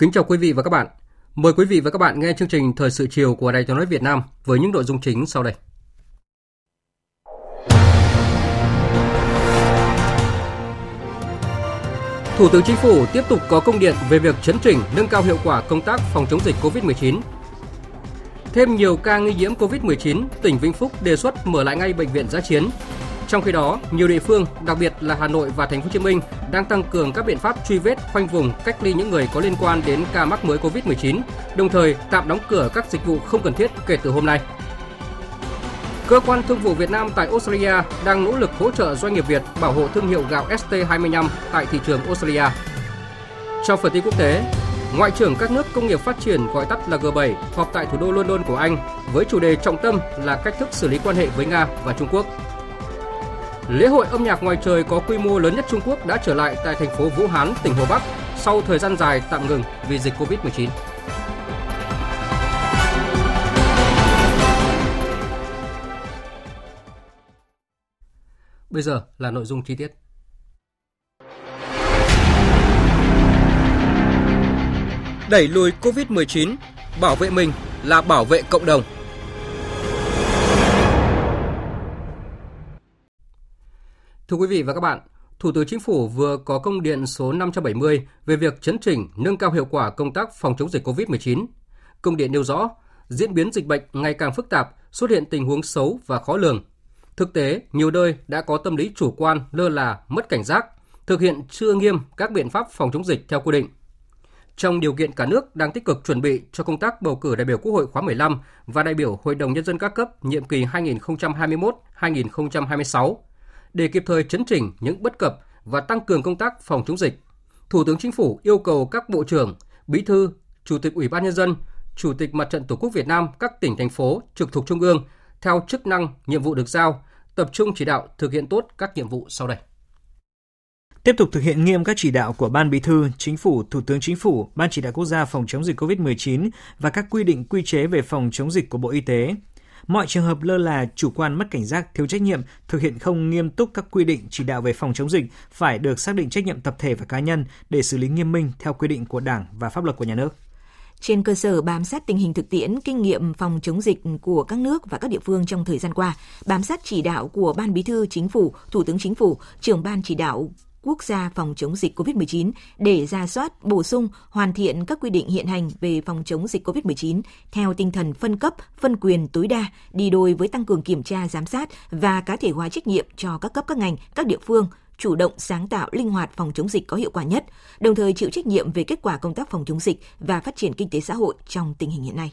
Kính chào quý vị và các bạn. Mời quý vị và các bạn nghe chương trình Thời sự chiều của Đài Tiếng nói Việt Nam với những nội dung chính sau đây. Thủ tướng Chính phủ tiếp tục có công điện về việc chấn chỉnh nâng cao hiệu quả công tác phòng chống dịch COVID-19. Thêm nhiều ca nghi nhiễm COVID-19, tỉnh Vĩnh Phúc đề xuất mở lại ngay bệnh viện giã chiến trong khi đó, nhiều địa phương, đặc biệt là Hà Nội và Thành phố Hồ Chí Minh đang tăng cường các biện pháp truy vết, khoanh vùng, cách ly những người có liên quan đến ca mắc mới Covid-19, đồng thời tạm đóng cửa các dịch vụ không cần thiết kể từ hôm nay. Cơ quan Thương vụ Việt Nam tại Australia đang nỗ lực hỗ trợ doanh nghiệp Việt bảo hộ thương hiệu gạo ST25 tại thị trường Australia. Trong phần tin quốc tế, Ngoại trưởng các nước công nghiệp phát triển gọi tắt là G7 họp tại thủ đô London của Anh với chủ đề trọng tâm là cách thức xử lý quan hệ với Nga và Trung Quốc. Lễ hội âm nhạc ngoài trời có quy mô lớn nhất Trung Quốc đã trở lại tại thành phố Vũ Hán, tỉnh Hồ Bắc sau thời gian dài tạm ngừng vì dịch Covid-19. Bây giờ là nội dung chi tiết. Đẩy lùi Covid-19, bảo vệ mình là bảo vệ cộng đồng – Thưa quý vị và các bạn, Thủ tướng Chính phủ vừa có công điện số 570 về việc chấn chỉnh, nâng cao hiệu quả công tác phòng chống dịch COVID-19. Công điện nêu rõ, diễn biến dịch bệnh ngày càng phức tạp, xuất hiện tình huống xấu và khó lường. Thực tế, nhiều nơi đã có tâm lý chủ quan, lơ là, mất cảnh giác, thực hiện chưa nghiêm các biện pháp phòng chống dịch theo quy định. Trong điều kiện cả nước đang tích cực chuẩn bị cho công tác bầu cử đại biểu Quốc hội khóa 15 và đại biểu Hội đồng Nhân dân các cấp nhiệm kỳ 2021-2026, để kịp thời chấn chỉnh những bất cập và tăng cường công tác phòng chống dịch. Thủ tướng Chính phủ yêu cầu các bộ trưởng, bí thư, chủ tịch Ủy ban nhân dân, chủ tịch Mặt trận Tổ quốc Việt Nam các tỉnh thành phố trực thuộc trung ương theo chức năng, nhiệm vụ được giao, tập trung chỉ đạo thực hiện tốt các nhiệm vụ sau đây. Tiếp tục thực hiện nghiêm các chỉ đạo của Ban Bí thư, Chính phủ, Thủ tướng Chính phủ, Ban chỉ đạo quốc gia phòng chống dịch COVID-19 và các quy định quy chế về phòng chống dịch của Bộ Y tế, Mọi trường hợp lơ là, chủ quan mất cảnh giác, thiếu trách nhiệm, thực hiện không nghiêm túc các quy định chỉ đạo về phòng chống dịch phải được xác định trách nhiệm tập thể và cá nhân để xử lý nghiêm minh theo quy định của Đảng và pháp luật của nhà nước. Trên cơ sở bám sát tình hình thực tiễn, kinh nghiệm phòng chống dịch của các nước và các địa phương trong thời gian qua, bám sát chỉ đạo của Ban Bí thư Chính phủ, Thủ tướng Chính phủ, trưởng Ban chỉ đạo quốc gia phòng chống dịch COVID-19 để ra soát, bổ sung, hoàn thiện các quy định hiện hành về phòng chống dịch COVID-19 theo tinh thần phân cấp, phân quyền tối đa, đi đôi với tăng cường kiểm tra, giám sát và cá thể hóa trách nhiệm cho các cấp các ngành, các địa phương, chủ động sáng tạo linh hoạt phòng chống dịch có hiệu quả nhất, đồng thời chịu trách nhiệm về kết quả công tác phòng chống dịch và phát triển kinh tế xã hội trong tình hình hiện nay.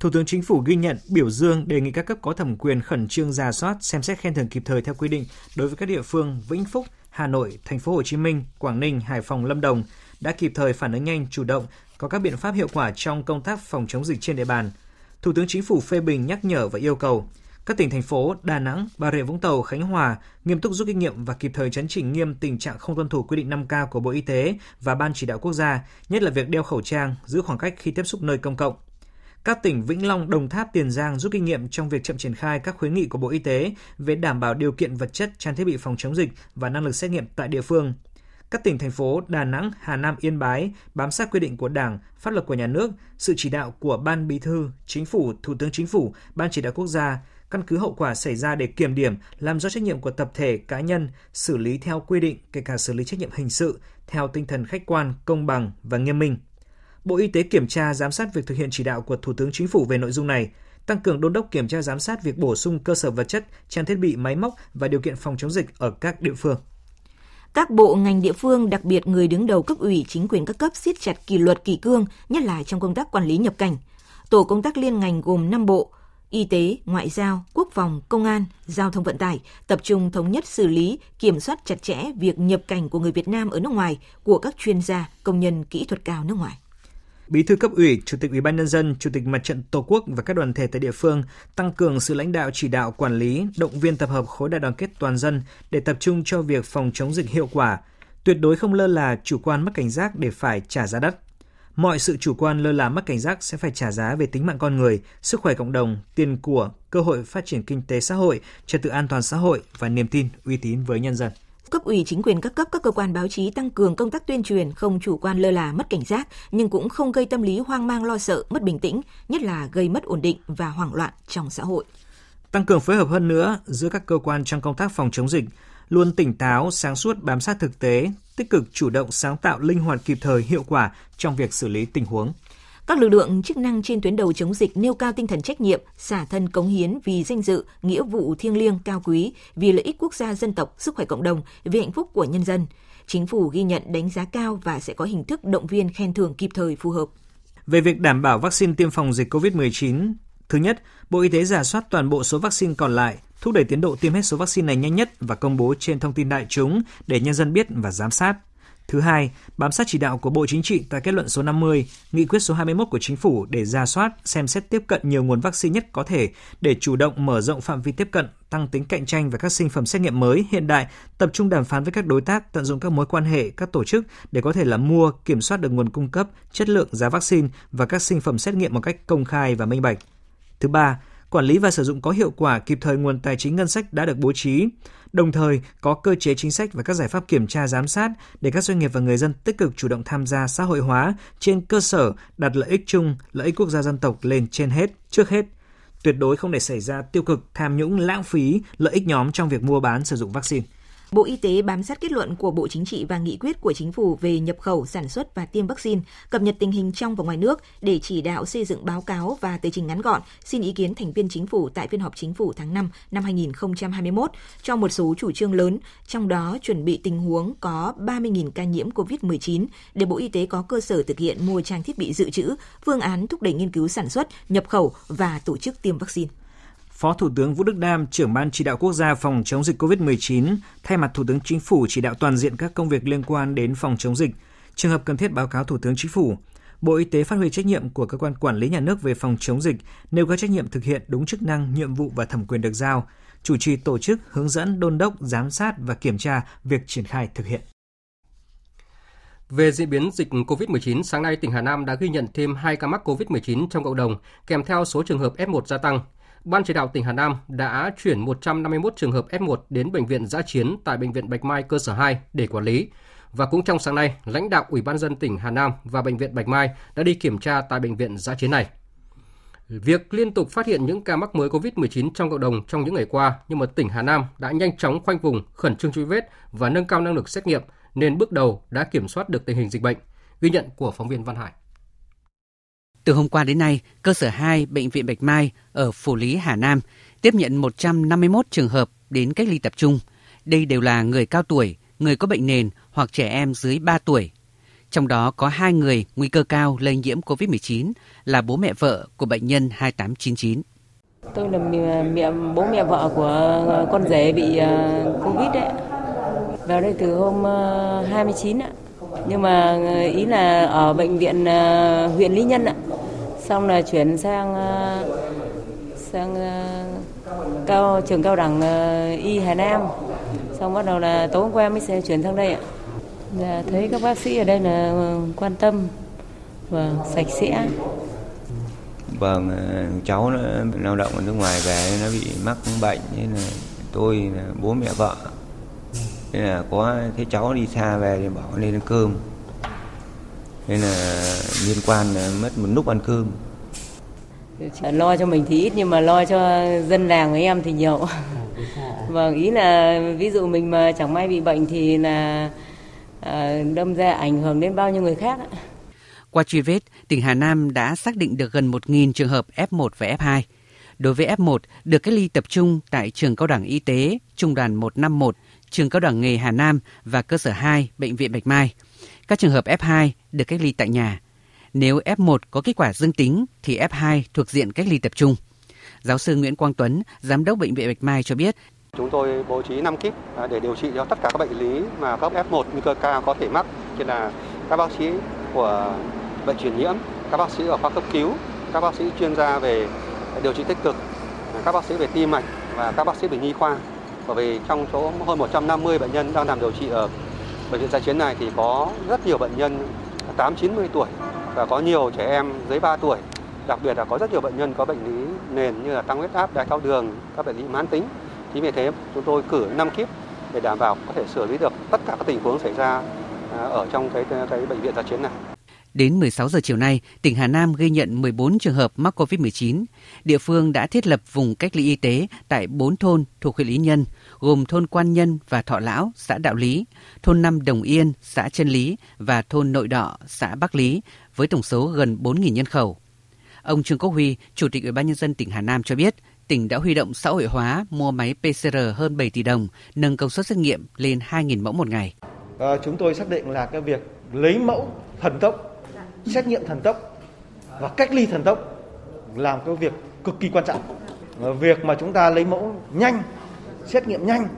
Thủ tướng Chính phủ ghi nhận, biểu dương đề nghị các cấp có thẩm quyền khẩn trương ra soát, xem xét khen thưởng kịp thời theo quy định đối với các địa phương Vĩnh Phúc, Hà Nội, Thành phố Hồ Chí Minh, Quảng Ninh, Hải Phòng, Lâm Đồng đã kịp thời phản ứng nhanh, chủ động, có các biện pháp hiệu quả trong công tác phòng chống dịch trên địa bàn. Thủ tướng Chính phủ phê bình nhắc nhở và yêu cầu các tỉnh thành phố Đà Nẵng, Bà Rịa Vũng Tàu, Khánh Hòa nghiêm túc rút kinh nghiệm và kịp thời chấn chỉnh nghiêm tình trạng không tuân thủ quy định 5K của Bộ Y tế và Ban chỉ đạo quốc gia, nhất là việc đeo khẩu trang, giữ khoảng cách khi tiếp xúc nơi công cộng. Các tỉnh Vĩnh Long, Đồng Tháp, Tiền Giang rút kinh nghiệm trong việc chậm triển khai các khuyến nghị của Bộ Y tế về đảm bảo điều kiện vật chất, trang thiết bị phòng chống dịch và năng lực xét nghiệm tại địa phương. Các tỉnh thành phố Đà Nẵng, Hà Nam, Yên Bái bám sát quy định của Đảng, pháp luật của nhà nước, sự chỉ đạo của Ban Bí thư, Chính phủ, Thủ tướng Chính phủ, Ban chỉ đạo quốc gia, căn cứ hậu quả xảy ra để kiểm điểm, làm rõ trách nhiệm của tập thể, cá nhân, xử lý theo quy định, kể cả xử lý trách nhiệm hình sự theo tinh thần khách quan, công bằng và nghiêm minh. Bộ Y tế kiểm tra giám sát việc thực hiện chỉ đạo của Thủ tướng Chính phủ về nội dung này, tăng cường đôn đốc kiểm tra giám sát việc bổ sung cơ sở vật chất, trang thiết bị máy móc và điều kiện phòng chống dịch ở các địa phương. Các bộ ngành địa phương, đặc biệt người đứng đầu cấp ủy chính quyền các cấp siết chặt kỷ luật kỷ cương, nhất là trong công tác quản lý nhập cảnh. Tổ công tác liên ngành gồm 5 bộ, y tế, ngoại giao, quốc phòng, công an, giao thông vận tải tập trung thống nhất xử lý, kiểm soát chặt chẽ việc nhập cảnh của người Việt Nam ở nước ngoài của các chuyên gia, công nhân kỹ thuật cao nước ngoài. Bí thư cấp ủy, Chủ tịch Ủy ban nhân dân, Chủ tịch Mặt trận Tổ quốc và các đoàn thể tại địa phương tăng cường sự lãnh đạo chỉ đạo quản lý, động viên tập hợp khối đại đoàn kết toàn dân để tập trung cho việc phòng chống dịch hiệu quả, tuyệt đối không lơ là chủ quan mất cảnh giác để phải trả giá đắt. Mọi sự chủ quan lơ là mất cảnh giác sẽ phải trả giá về tính mạng con người, sức khỏe cộng đồng, tiền của, cơ hội phát triển kinh tế xã hội, trật tự an toàn xã hội và niềm tin, uy tín với nhân dân cấp ủy chính quyền các cấp các cơ quan báo chí tăng cường công tác tuyên truyền, không chủ quan lơ là, mất cảnh giác, nhưng cũng không gây tâm lý hoang mang lo sợ, mất bình tĩnh, nhất là gây mất ổn định và hoảng loạn trong xã hội. Tăng cường phối hợp hơn nữa giữa các cơ quan trong công tác phòng chống dịch, luôn tỉnh táo, sáng suốt bám sát thực tế, tích cực chủ động sáng tạo linh hoạt kịp thời hiệu quả trong việc xử lý tình huống. Các lực lượng chức năng trên tuyến đầu chống dịch nêu cao tinh thần trách nhiệm, xả thân cống hiến vì danh dự, nghĩa vụ thiêng liêng cao quý, vì lợi ích quốc gia dân tộc, sức khỏe cộng đồng, vì hạnh phúc của nhân dân. Chính phủ ghi nhận đánh giá cao và sẽ có hình thức động viên khen thưởng kịp thời phù hợp. Về việc đảm bảo vaccine tiêm phòng dịch COVID-19, thứ nhất, Bộ Y tế giả soát toàn bộ số vaccine còn lại, thúc đẩy tiến độ tiêm hết số vaccine này nhanh nhất và công bố trên thông tin đại chúng để nhân dân biết và giám sát. Thứ hai, bám sát chỉ đạo của Bộ Chính trị tại kết luận số 50, nghị quyết số 21 của Chính phủ để ra soát, xem xét tiếp cận nhiều nguồn vaccine nhất có thể để chủ động mở rộng phạm vi tiếp cận, tăng tính cạnh tranh và các sinh phẩm xét nghiệm mới hiện đại, tập trung đàm phán với các đối tác, tận dụng các mối quan hệ, các tổ chức để có thể là mua, kiểm soát được nguồn cung cấp, chất lượng, giá vaccine và các sinh phẩm xét nghiệm một cách công khai và minh bạch. Thứ ba, quản lý và sử dụng có hiệu quả kịp thời nguồn tài chính ngân sách đã được bố trí, đồng thời có cơ chế chính sách và các giải pháp kiểm tra giám sát để các doanh nghiệp và người dân tích cực chủ động tham gia xã hội hóa trên cơ sở đặt lợi ích chung, lợi ích quốc gia dân tộc lên trên hết, trước hết. Tuyệt đối không để xảy ra tiêu cực, tham nhũng, lãng phí, lợi ích nhóm trong việc mua bán sử dụng vaccine. Bộ Y tế bám sát kết luận của Bộ Chính trị và nghị quyết của Chính phủ về nhập khẩu, sản xuất và tiêm vaccine, cập nhật tình hình trong và ngoài nước để chỉ đạo xây dựng báo cáo và tờ trình ngắn gọn, xin ý kiến thành viên Chính phủ tại phiên họp Chính phủ tháng 5 năm 2021 cho một số chủ trương lớn, trong đó chuẩn bị tình huống có 30.000 ca nhiễm COVID-19 để Bộ Y tế có cơ sở thực hiện mua trang thiết bị dự trữ, phương án thúc đẩy nghiên cứu sản xuất, nhập khẩu và tổ chức tiêm vaccine. Phó Thủ tướng Vũ Đức Đam, trưởng ban chỉ đạo quốc gia phòng chống dịch COVID-19, thay mặt Thủ tướng Chính phủ chỉ đạo toàn diện các công việc liên quan đến phòng chống dịch. Trường hợp cần thiết báo cáo Thủ tướng Chính phủ. Bộ Y tế phát huy trách nhiệm của cơ quan quản lý nhà nước về phòng chống dịch, nêu các trách nhiệm thực hiện đúng chức năng, nhiệm vụ và thẩm quyền được giao, chủ trì tổ chức, hướng dẫn, đôn đốc, giám sát và kiểm tra việc triển khai thực hiện. Về diễn biến dịch COVID-19, sáng nay tỉnh Hà Nam đã ghi nhận thêm 2 ca mắc COVID-19 trong cộng đồng, kèm theo số trường hợp F1 gia tăng. Ban chỉ đạo tỉnh Hà Nam đã chuyển 151 trường hợp F1 đến bệnh viện giã chiến tại bệnh viện Bạch Mai cơ sở 2 để quản lý. Và cũng trong sáng nay, lãnh đạo Ủy ban dân tỉnh Hà Nam và bệnh viện Bạch Mai đã đi kiểm tra tại bệnh viện giã chiến này. Việc liên tục phát hiện những ca mắc mới COVID-19 trong cộng đồng trong những ngày qua, nhưng mà tỉnh Hà Nam đã nhanh chóng khoanh vùng, khẩn trương truy vết và nâng cao năng lực xét nghiệm nên bước đầu đã kiểm soát được tình hình dịch bệnh. Ghi nhận của phóng viên Văn Hải. Từ hôm qua đến nay, cơ sở 2 Bệnh viện Bạch Mai ở Phủ Lý, Hà Nam tiếp nhận 151 trường hợp đến cách ly tập trung. Đây đều là người cao tuổi, người có bệnh nền hoặc trẻ em dưới 3 tuổi. Trong đó có hai người nguy cơ cao lây nhiễm COVID-19 là bố mẹ vợ của bệnh nhân 2899. Tôi là mẹ, bố mẹ vợ của con rể bị à, Covid đấy. Vào đây từ hôm à, 29 ạ nhưng mà ờ, ý là ở bệnh viện ờ, huyện Lý Nhân ạ. Xong là chuyển sang ờ, sang cao trường cao đẳng y Hà Nam. Xong bắt đầu là tối hôm qua mới sẽ chuyển sang đây ạ. Là thấy các bác sĩ ở đây là quan tâm và sạch sẽ. Vâng, cháu nó lao động ở nước ngoài về nó bị mắc bệnh nên là tôi là bố mẹ vợ nên là có thấy cháu đi xa về thì bảo lên cơm. Nên là liên quan là mất một lúc ăn cơm. Lo cho mình thì ít nhưng mà lo cho dân làng với em thì nhiều. Vâng ý là ví dụ mình mà chẳng may bị bệnh thì là à, đâm ra ảnh hưởng đến bao nhiêu người khác qua truy vết, tỉnh Hà Nam đã xác định được gần 1.000 trường hợp F1 và F2. Đối với F1 được cách ly tập trung tại trường cao đẳng y tế Trung đoàn 151 trường cao đẳng nghề Hà Nam và cơ sở 2 Bệnh viện Bạch Mai. Các trường hợp F2 được cách ly tại nhà. Nếu F1 có kết quả dương tính thì F2 thuộc diện cách ly tập trung. Giáo sư Nguyễn Quang Tuấn, Giám đốc Bệnh viện Bạch Mai cho biết, Chúng tôi bố trí 5 kíp à, để điều trị cho tất cả các bệnh lý mà các F1 nguy cơ cao có thể mắc, như là các bác sĩ của bệnh truyền nhiễm, các bác sĩ ở khoa cấp cứu, các bác sĩ chuyên gia về điều trị tích cực, các bác sĩ về tim mạch và các bác sĩ về nhi khoa. Bởi vì trong số hơn 150 bệnh nhân đang nằm điều trị ở bệnh viện giã chiến này thì có rất nhiều bệnh nhân 8 90 tuổi và có nhiều trẻ em dưới 3 tuổi. Đặc biệt là có rất nhiều bệnh nhân có bệnh lý nền như là tăng huyết áp, đái tháo đường, các bệnh lý mãn tính. Chính vì thế chúng tôi cử 5 kíp để đảm bảo có thể xử lý được tất cả các tình huống xảy ra à, ở trong cái cái bệnh viện giã chiến này. Đến 16 giờ chiều nay, tỉnh Hà Nam ghi nhận 14 trường hợp mắc COVID-19. Địa phương đã thiết lập vùng cách ly y tế tại 4 thôn thuộc huyện Lý Nhân, gồm thôn Quan Nhân và Thọ Lão, xã Đạo Lý, thôn Năm Đồng Yên, xã Trân Lý và thôn Nội Đọ, xã Bắc Lý, với tổng số gần 4.000 nhân khẩu. Ông Trương Quốc Huy, Chủ tịch Ủy ban nhân dân tỉnh Hà Nam cho biết, tỉnh đã huy động xã hội hóa mua máy PCR hơn 7 tỷ đồng, nâng công suất xét nghiệm lên 2.000 mẫu một ngày. À, chúng tôi xác định là cái việc lấy mẫu thần tốc xét nghiệm thần tốc và cách ly thần tốc làm cái việc cực kỳ quan trọng. Việc mà chúng ta lấy mẫu nhanh, xét nghiệm nhanh,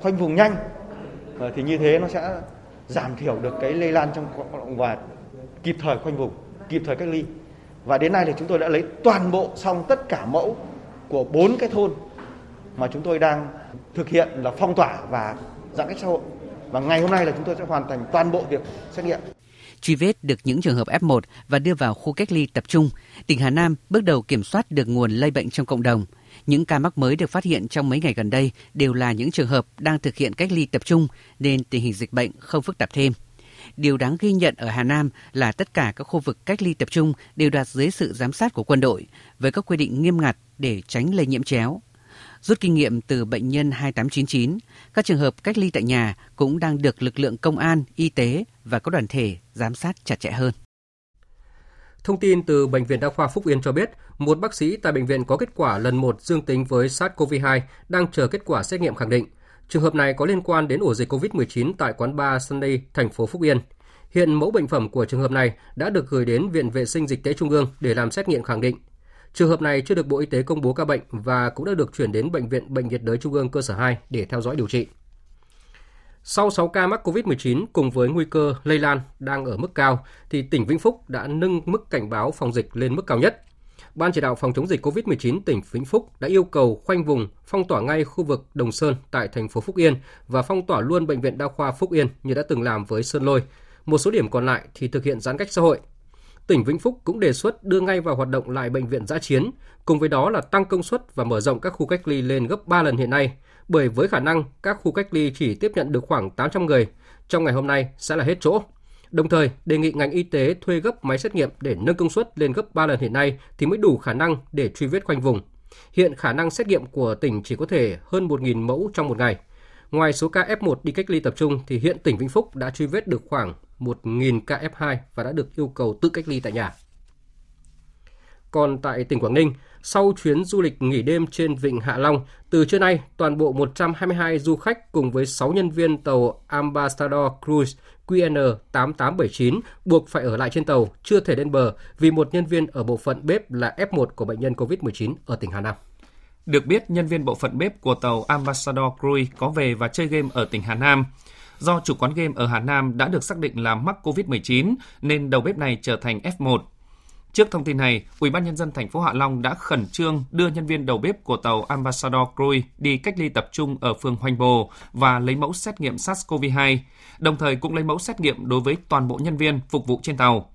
khoanh vùng nhanh ờ, thì như thế nó sẽ giảm thiểu được cái lây lan trong cộng đồng và kịp thời khoanh vùng, kịp thời cách ly. Và đến nay thì chúng tôi đã lấy toàn bộ xong tất cả mẫu của bốn cái thôn mà chúng tôi đang thực hiện là phong tỏa và giãn cách xã hội. Và ngày hôm nay là chúng tôi sẽ hoàn thành toàn bộ việc xét nghiệm truy vết được những trường hợp F1 và đưa vào khu cách ly tập trung, tỉnh Hà Nam bước đầu kiểm soát được nguồn lây bệnh trong cộng đồng. Những ca mắc mới được phát hiện trong mấy ngày gần đây đều là những trường hợp đang thực hiện cách ly tập trung nên tình hình dịch bệnh không phức tạp thêm. Điều đáng ghi nhận ở Hà Nam là tất cả các khu vực cách ly tập trung đều đạt dưới sự giám sát của quân đội với các quy định nghiêm ngặt để tránh lây nhiễm chéo. Rút kinh nghiệm từ bệnh nhân 2899, các trường hợp cách ly tại nhà cũng đang được lực lượng công an, y tế và các đoàn thể giám sát chặt chẽ hơn. Thông tin từ Bệnh viện Đa khoa Phúc Yên cho biết, một bác sĩ tại bệnh viện có kết quả lần một dương tính với SARS-CoV-2 đang chờ kết quả xét nghiệm khẳng định. Trường hợp này có liên quan đến ổ dịch COVID-19 tại quán bar Sunday, thành phố Phúc Yên. Hiện mẫu bệnh phẩm của trường hợp này đã được gửi đến Viện Vệ sinh Dịch tế Trung ương để làm xét nghiệm khẳng định. Trường hợp này chưa được Bộ Y tế công bố ca bệnh và cũng đã được chuyển đến Bệnh viện Bệnh nhiệt đới Trung ương cơ sở 2 để theo dõi điều trị. Sau 6 ca mắc COVID-19 cùng với nguy cơ lây lan đang ở mức cao, thì tỉnh Vĩnh Phúc đã nâng mức cảnh báo phòng dịch lên mức cao nhất. Ban chỉ đạo phòng chống dịch COVID-19 tỉnh Vĩnh Phúc đã yêu cầu khoanh vùng, phong tỏa ngay khu vực Đồng Sơn tại thành phố Phúc Yên và phong tỏa luôn bệnh viện đa khoa Phúc Yên như đã từng làm với Sơn Lôi. Một số điểm còn lại thì thực hiện giãn cách xã hội. Tỉnh Vĩnh Phúc cũng đề xuất đưa ngay vào hoạt động lại bệnh viện giã chiến, cùng với đó là tăng công suất và mở rộng các khu cách ly lên gấp 3 lần hiện nay, bởi với khả năng các khu cách ly chỉ tiếp nhận được khoảng 800 người, trong ngày hôm nay sẽ là hết chỗ. Đồng thời, đề nghị ngành y tế thuê gấp máy xét nghiệm để nâng công suất lên gấp 3 lần hiện nay thì mới đủ khả năng để truy vết khoanh vùng. Hiện khả năng xét nghiệm của tỉnh chỉ có thể hơn 1.000 mẫu trong một ngày. Ngoài số ca F1 đi cách ly tập trung thì hiện tỉnh Vĩnh Phúc đã truy vết được khoảng 1.000 ca F2 và đã được yêu cầu tự cách ly tại nhà. Còn tại tỉnh Quảng Ninh, sau chuyến du lịch nghỉ đêm trên vịnh Hạ Long, từ trưa nay, toàn bộ 122 du khách cùng với 6 nhân viên tàu Ambassador Cruise QN8879 buộc phải ở lại trên tàu, chưa thể lên bờ vì một nhân viên ở bộ phận bếp là F1 của bệnh nhân COVID-19 ở tỉnh Hà Nam. Được biết, nhân viên bộ phận bếp của tàu Ambassador Cruise có về và chơi game ở tỉnh Hà Nam. Do chủ quán game ở Hà Nam đã được xác định là mắc COVID-19 nên đầu bếp này trở thành F1. Trước thông tin này, Ủy ban nhân dân thành phố Hạ Long đã khẩn trương đưa nhân viên đầu bếp của tàu Ambassador Cruise đi cách ly tập trung ở phường Hoành Bồ và lấy mẫu xét nghiệm SARS-CoV-2, đồng thời cũng lấy mẫu xét nghiệm đối với toàn bộ nhân viên phục vụ trên tàu.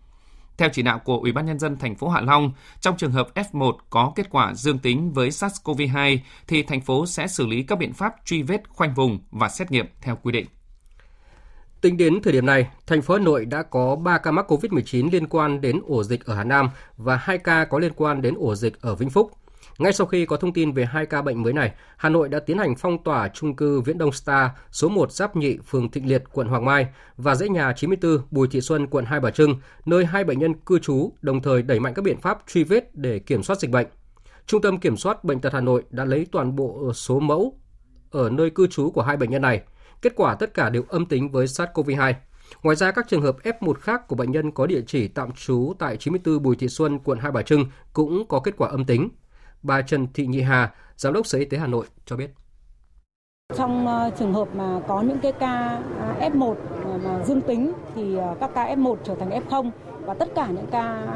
Theo chỉ đạo của Ủy ban nhân dân thành phố Hạ Long, trong trường hợp F1 có kết quả dương tính với SARS-CoV-2 thì thành phố sẽ xử lý các biện pháp truy vết khoanh vùng và xét nghiệm theo quy định. Tính đến thời điểm này, thành phố Hà Nội đã có 3 ca mắc COVID-19 liên quan đến ổ dịch ở Hà Nam và 2 ca có liên quan đến ổ dịch ở Vĩnh Phúc. Ngay sau khi có thông tin về hai ca bệnh mới này, Hà Nội đã tiến hành phong tỏa trung cư Viễn Đông Star số 1 Giáp Nhị, phường Thịnh Liệt, quận Hoàng Mai và dãy nhà 94 Bùi Thị Xuân, quận Hai Bà Trưng, nơi hai bệnh nhân cư trú, đồng thời đẩy mạnh các biện pháp truy vết để kiểm soát dịch bệnh. Trung tâm Kiểm soát Bệnh tật Hà Nội đã lấy toàn bộ số mẫu ở nơi cư trú của hai bệnh nhân này – Kết quả tất cả đều âm tính với SARS-CoV-2. Ngoài ra, các trường hợp F1 khác của bệnh nhân có địa chỉ tạm trú tại 94 Bùi Thị Xuân, quận Hai Bà Trưng cũng có kết quả âm tính. Bà Trần Thị Nhị Hà, Giám đốc Sở Y tế Hà Nội cho biết. Trong ờ, trường hợp mà có những cái ca ờ, F1 ờ, mà dương tính thì các ca F1 trở thành F0 và tất cả những ca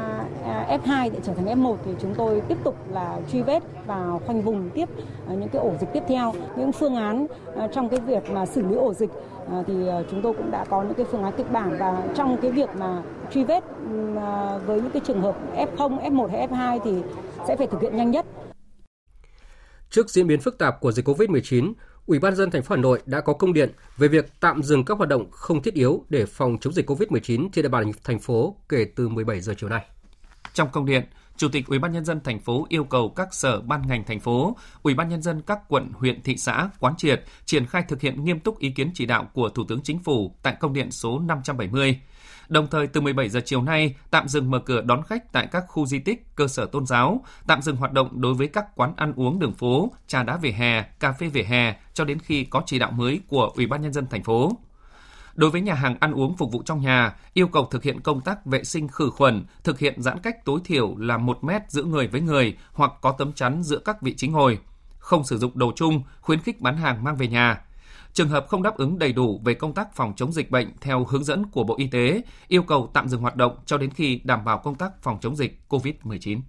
F2 để trở thành F1 thì chúng tôi tiếp tục là truy vết và khoanh vùng tiếp những cái ổ dịch tiếp theo những phương án trong cái việc mà xử lý ổ dịch thì chúng tôi cũng đã có những cái phương án kịch bản và trong cái việc mà truy vết với những cái trường hợp F0, F1 hay F2 thì sẽ phải thực hiện nhanh nhất. Trước diễn biến phức tạp của dịch COVID-19, Ủy ban dân thành phố Hà Nội đã có công điện về việc tạm dừng các hoạt động không thiết yếu để phòng chống dịch COVID-19 trên địa bàn thành phố kể từ 17 giờ chiều nay. Trong công điện, Chủ tịch Ủy ban nhân dân thành phố yêu cầu các sở ban ngành thành phố, Ủy ban nhân dân các quận, huyện, thị xã quán triệt, triển khai thực hiện nghiêm túc ý kiến chỉ đạo của Thủ tướng Chính phủ tại công điện số 570 Đồng thời từ 17 giờ chiều nay tạm dừng mở cửa đón khách tại các khu di tích, cơ sở tôn giáo, tạm dừng hoạt động đối với các quán ăn uống đường phố, trà đá vỉa hè, cà phê vỉa hè cho đến khi có chỉ đạo mới của Ủy ban nhân dân thành phố. Đối với nhà hàng ăn uống phục vụ trong nhà, yêu cầu thực hiện công tác vệ sinh khử khuẩn, thực hiện giãn cách tối thiểu là 1 mét giữa người với người hoặc có tấm chắn giữa các vị trí ngồi. Không sử dụng đồ chung, khuyến khích bán hàng mang về nhà, Trường hợp không đáp ứng đầy đủ về công tác phòng chống dịch bệnh theo hướng dẫn của Bộ Y tế, yêu cầu tạm dừng hoạt động cho đến khi đảm bảo công tác phòng chống dịch COVID-19.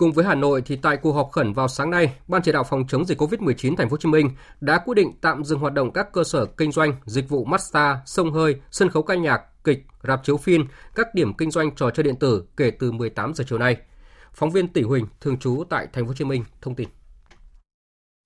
Cùng với Hà Nội thì tại cuộc họp khẩn vào sáng nay, Ban chỉ đạo phòng chống dịch COVID-19 thành phố Hồ Chí Minh đã quyết định tạm dừng hoạt động các cơ sở kinh doanh, dịch vụ massage, sông hơi, sân khấu ca nhạc, kịch, rạp chiếu phim, các điểm kinh doanh trò chơi điện tử kể từ 18 giờ chiều nay. Phóng viên Tỷ Huỳnh thường trú tại thành phố Hồ Chí Minh thông tin.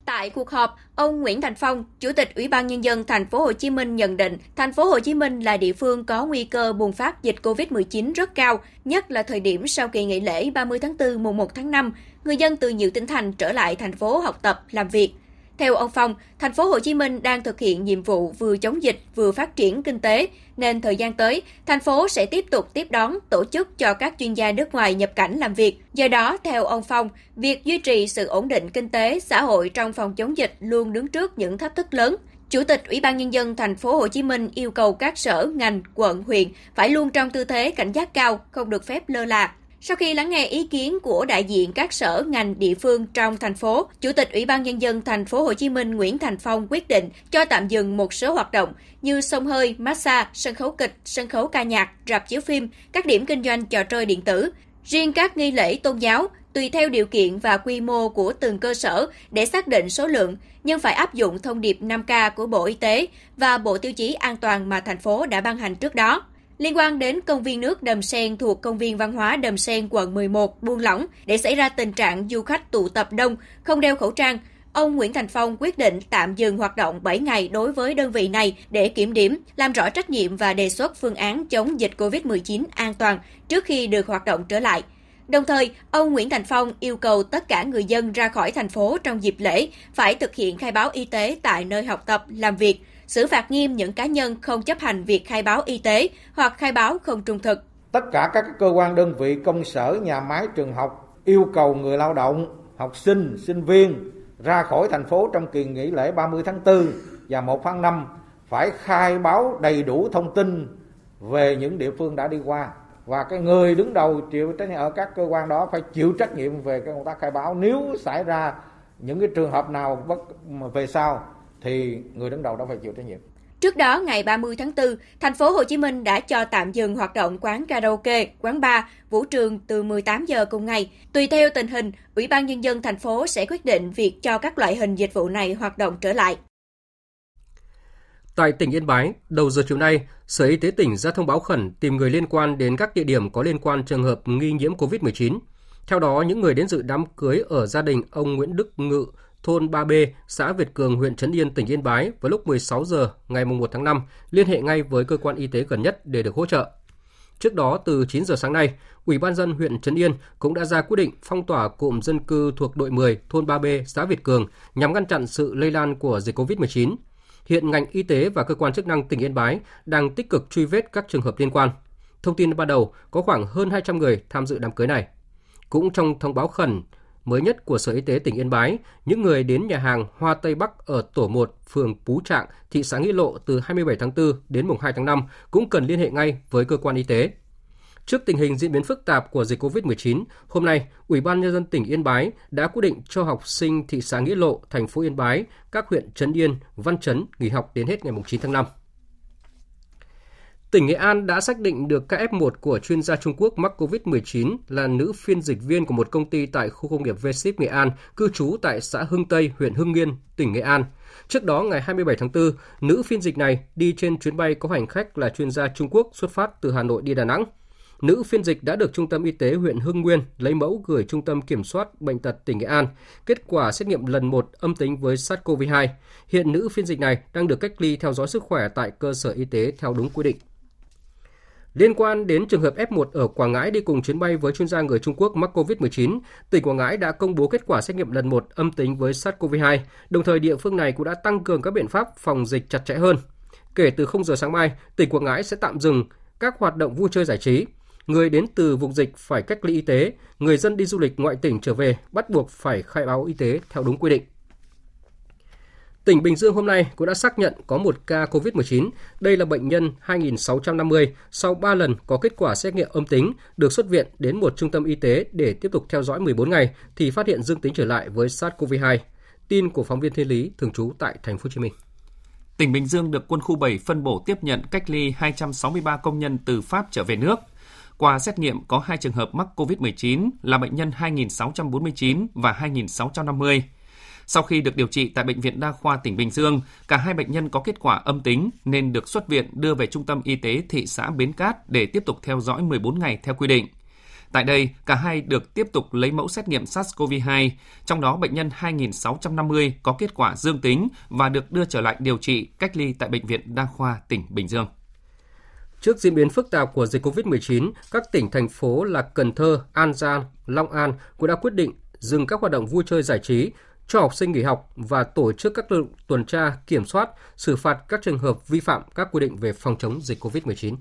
Tại cuộc họp, ông Nguyễn Thành Phong, Chủ tịch Ủy ban nhân dân thành phố Hồ Chí Minh nhận định, thành phố Hồ Chí Minh là địa phương có nguy cơ bùng phát dịch COVID-19 rất cao, nhất là thời điểm sau kỳ nghỉ lễ 30 tháng 4 mùng 1 tháng 5, người dân từ nhiều tỉnh thành trở lại thành phố học tập, làm việc. Theo ông Phong, thành phố Hồ Chí Minh đang thực hiện nhiệm vụ vừa chống dịch vừa phát triển kinh tế, nên thời gian tới, thành phố sẽ tiếp tục tiếp đón, tổ chức cho các chuyên gia nước ngoài nhập cảnh làm việc. Do đó, theo ông Phong, việc duy trì sự ổn định kinh tế, xã hội trong phòng chống dịch luôn đứng trước những thách thức lớn. Chủ tịch Ủy ban nhân dân thành phố Hồ Chí Minh yêu cầu các sở, ngành, quận, huyện phải luôn trong tư thế cảnh giác cao, không được phép lơ là, sau khi lắng nghe ý kiến của đại diện các sở ngành địa phương trong thành phố, Chủ tịch Ủy ban nhân dân thành phố Hồ Chí Minh Nguyễn Thành Phong quyết định cho tạm dừng một số hoạt động như sông hơi, massage, sân khấu kịch, sân khấu ca nhạc, rạp chiếu phim, các điểm kinh doanh trò chơi điện tử. Riêng các nghi lễ tôn giáo, tùy theo điều kiện và quy mô của từng cơ sở để xác định số lượng, nhưng phải áp dụng thông điệp 5K của Bộ Y tế và Bộ Tiêu chí An toàn mà thành phố đã ban hành trước đó. Liên quan đến công viên nước Đầm Sen thuộc công viên văn hóa Đầm Sen quận 11 buông lỏng để xảy ra tình trạng du khách tụ tập đông, không đeo khẩu trang, ông Nguyễn Thành Phong quyết định tạm dừng hoạt động 7 ngày đối với đơn vị này để kiểm điểm, làm rõ trách nhiệm và đề xuất phương án chống dịch COVID-19 an toàn trước khi được hoạt động trở lại. Đồng thời, ông Nguyễn Thành Phong yêu cầu tất cả người dân ra khỏi thành phố trong dịp lễ phải thực hiện khai báo y tế tại nơi học tập, làm việc, xử phạt nghiêm những cá nhân không chấp hành việc khai báo y tế hoặc khai báo không trung thực. Tất cả các cơ quan đơn vị công sở, nhà máy, trường học yêu cầu người lao động, học sinh, sinh viên ra khỏi thành phố trong kỳ nghỉ lễ 30 tháng 4 và 1 tháng 5 phải khai báo đầy đủ thông tin về những địa phương đã đi qua và cái người đứng đầu chịu trách nhiệm ở các cơ quan đó phải chịu trách nhiệm về cái công tác khai báo nếu xảy ra những cái trường hợp nào bất về sau thì người đứng đầu đó phải chịu trách nhiệm. Trước đó, ngày 30 tháng 4, thành phố Hồ Chí Minh đã cho tạm dừng hoạt động quán karaoke, quán bar, vũ trường từ 18 giờ cùng ngày. Tùy theo tình hình, Ủy ban nhân dân thành phố sẽ quyết định việc cho các loại hình dịch vụ này hoạt động trở lại. Tại tỉnh Yên Bái, đầu giờ chiều nay, Sở Y tế tỉnh ra thông báo khẩn tìm người liên quan đến các địa điểm có liên quan trường hợp nghi nhiễm COVID-19. Theo đó, những người đến dự đám cưới ở gia đình ông Nguyễn Đức Ngự, thôn 3B, xã Việt Cường, huyện Trấn Yên, tỉnh Yên Bái vào lúc 16 giờ ngày 1 tháng 5 liên hệ ngay với cơ quan y tế gần nhất để được hỗ trợ. Trước đó, từ 9 giờ sáng nay, Ủy ban dân huyện Trấn Yên cũng đã ra quyết định phong tỏa cụm dân cư thuộc đội 10, thôn 3B, xã Việt Cường nhằm ngăn chặn sự lây lan của dịch COVID-19. Hiện ngành y tế và cơ quan chức năng tỉnh Yên Bái đang tích cực truy vết các trường hợp liên quan. Thông tin ban đầu có khoảng hơn 200 người tham dự đám cưới này. Cũng trong thông báo khẩn mới nhất của Sở Y tế tỉnh Yên Bái, những người đến nhà hàng Hoa Tây Bắc ở tổ 1, phường Pú Trạng, thị xã Nghĩa Lộ từ 27 tháng 4 đến mùng 2 tháng 5 cũng cần liên hệ ngay với cơ quan y tế. Trước tình hình diễn biến phức tạp của dịch COVID-19, hôm nay, Ủy ban nhân dân tỉnh Yên Bái đã quyết định cho học sinh thị xã Nghĩa Lộ, thành phố Yên Bái, các huyện Trấn Yên, Văn Chấn nghỉ học đến hết ngày 9 tháng 5. Tỉnh Nghệ An đã xác định được ca F1 của chuyên gia Trung Quốc mắc COVID-19 là nữ phiên dịch viên của một công ty tại khu công nghiệp V-Ship Nghệ An, cư trú tại xã Hưng Tây, huyện Hưng Nguyên, tỉnh Nghệ An. Trước đó, ngày 27 tháng 4, nữ phiên dịch này đi trên chuyến bay có hành khách là chuyên gia Trung Quốc xuất phát từ Hà Nội đi Đà Nẵng. Nữ phiên dịch đã được Trung tâm Y tế huyện Hưng Nguyên lấy mẫu gửi Trung tâm Kiểm soát Bệnh tật tỉnh Nghệ An. Kết quả xét nghiệm lần 1 âm tính với SARS-CoV-2. Hiện nữ phiên dịch này đang được cách ly theo dõi sức khỏe tại cơ sở y tế theo đúng quy định. Liên quan đến trường hợp F1 ở Quảng Ngãi đi cùng chuyến bay với chuyên gia người Trung Quốc mắc COVID-19, tỉnh Quảng Ngãi đã công bố kết quả xét nghiệm lần 1 âm tính với SARS-CoV-2. Đồng thời địa phương này cũng đã tăng cường các biện pháp phòng dịch chặt chẽ hơn. Kể từ 0 giờ sáng mai, tỉnh Quảng Ngãi sẽ tạm dừng các hoạt động vui chơi giải trí. Người đến từ vùng dịch phải cách ly y tế, người dân đi du lịch ngoại tỉnh trở về bắt buộc phải khai báo y tế theo đúng quy định. Tỉnh Bình Dương hôm nay cũng đã xác nhận có một ca COVID-19. Đây là bệnh nhân 2650 sau 3 lần có kết quả xét nghiệm âm tính, được xuất viện đến một trung tâm y tế để tiếp tục theo dõi 14 ngày thì phát hiện dương tính trở lại với SARS-CoV-2. Tin của phóng viên Thiên Lý thường trú tại thành phố Hồ Chí Minh. Tỉnh Bình Dương được quân khu 7 phân bổ tiếp nhận cách ly 263 công nhân từ Pháp trở về nước. Qua xét nghiệm có hai trường hợp mắc COVID-19 là bệnh nhân 2649 và 2650. Sau khi được điều trị tại Bệnh viện Đa khoa tỉnh Bình Dương, cả hai bệnh nhân có kết quả âm tính nên được xuất viện đưa về Trung tâm Y tế thị xã Bến Cát để tiếp tục theo dõi 14 ngày theo quy định. Tại đây, cả hai được tiếp tục lấy mẫu xét nghiệm SARS-CoV-2, trong đó bệnh nhân 2650 có kết quả dương tính và được đưa trở lại điều trị cách ly tại Bệnh viện Đa khoa tỉnh Bình Dương. Trước diễn biến phức tạp của dịch COVID-19, các tỉnh, thành phố là Cần Thơ, An Giang, Long An cũng đã quyết định dừng các hoạt động vui chơi giải trí, cho học sinh nghỉ học và tổ chức các lực tuần tra, kiểm soát, xử phạt các trường hợp vi phạm các quy định về phòng chống dịch COVID-19.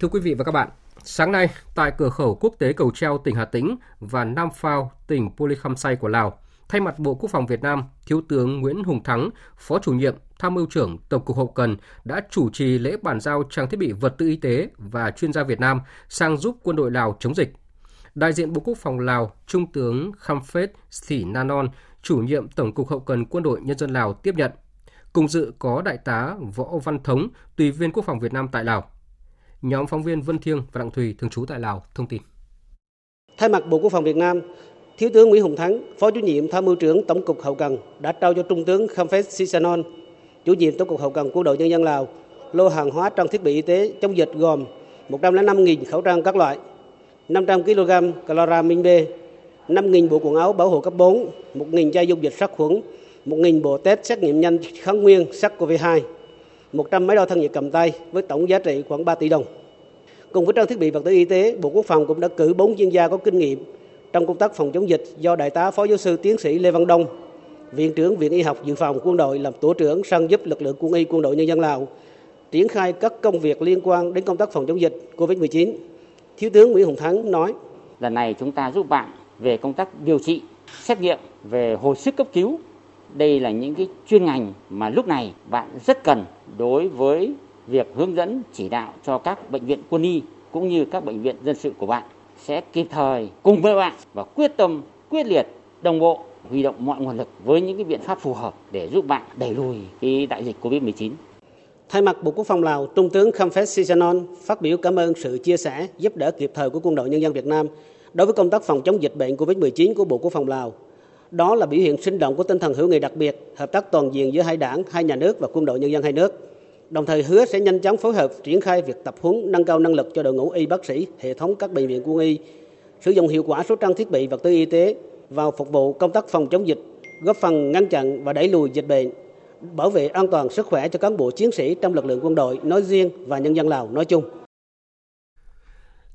Thưa quý vị và các bạn, sáng nay tại cửa khẩu quốc tế Cầu Treo tỉnh Hà Tĩnh và Nam Phao tỉnh Poli Khăm Say của Lào, thay mặt Bộ Quốc phòng Việt Nam, Thiếu tướng Nguyễn Hùng Thắng, Phó chủ nhiệm Tham mưu trưởng Tổng cục Hậu cần đã chủ trì lễ bàn giao trang thiết bị vật tư y tế và chuyên gia Việt Nam sang giúp quân đội Lào chống dịch đại diện Bộ Quốc phòng Lào, Trung tướng Khamphết Sỉ Nanon, chủ nhiệm Tổng cục Hậu cần Quân đội Nhân dân Lào tiếp nhận. Cùng dự có Đại tá Võ Văn Thống, Tùy viên Quốc phòng Việt Nam tại Lào. Nhóm phóng viên Vân Thiêng và Đặng Thùy thường trú tại Lào thông tin. Thay mặt Bộ Quốc phòng Việt Nam, Thiếu tướng Nguyễn Hùng Thắng, Phó chủ nhiệm Tham mưu trưởng Tổng cục Hậu cần đã trao cho Trung tướng Khamphết Sisanon, chủ nhiệm Tổng cục Hậu cần Quân đội Nhân dân Lào, lô hàng hóa trang thiết bị y tế chống dịch gồm 105.000 khẩu trang các loại, 500 kg chloramin B, 5.000 bộ quần áo bảo hộ cấp 4, 1.000 chai dung dịch sát khuẩn, 1.000 bộ test xét nghiệm nhanh kháng nguyên SARS-CoV-2, 100 máy đo thân nhiệt cầm tay với tổng giá trị khoảng 3 tỷ đồng. Cùng với trang thiết bị vật tư y tế, Bộ Quốc phòng cũng đã cử 4 chuyên gia có kinh nghiệm trong công tác phòng chống dịch do Đại tá Phó Giáo sư Tiến sĩ Lê Văn Đông, Viện trưởng Viện Y học Dự phòng Quân đội làm tổ trưởng sang giúp lực lượng quân y Quân đội Nhân dân Lào triển khai các công việc liên quan đến công tác phòng chống dịch COVID-19 Thiếu tướng Nguyễn Hùng Thắng nói. Lần này chúng ta giúp bạn về công tác điều trị, xét nghiệm, về hồi sức cấp cứu. Đây là những cái chuyên ngành mà lúc này bạn rất cần đối với việc hướng dẫn chỉ đạo cho các bệnh viện quân y cũng như các bệnh viện dân sự của bạn sẽ kịp thời cùng với bạn và quyết tâm quyết liệt đồng bộ huy động mọi nguồn lực với những cái biện pháp phù hợp để giúp bạn đẩy lùi cái đại dịch Covid-19. Thay mặt Bộ Quốc phòng Lào, Trung tướng Khamphet Sisanon phát biểu cảm ơn sự chia sẻ, giúp đỡ kịp thời của Quân đội Nhân dân Việt Nam đối với công tác phòng chống dịch bệnh COVID-19 của Bộ Quốc phòng Lào. Đó là biểu hiện sinh động của tinh thần hữu nghị đặc biệt, hợp tác toàn diện giữa hai đảng, hai nhà nước và quân đội nhân dân hai nước. Đồng thời hứa sẽ nhanh chóng phối hợp triển khai việc tập huấn nâng cao năng lực cho đội ngũ y bác sĩ, hệ thống các bệnh viện quân y, sử dụng hiệu quả số trang thiết bị vật tư y tế vào phục vụ công tác phòng chống dịch, góp phần ngăn chặn và đẩy lùi dịch bệnh bảo vệ an toàn sức khỏe cho cán bộ chiến sĩ trong lực lượng quân đội nói riêng và nhân dân Lào nói chung.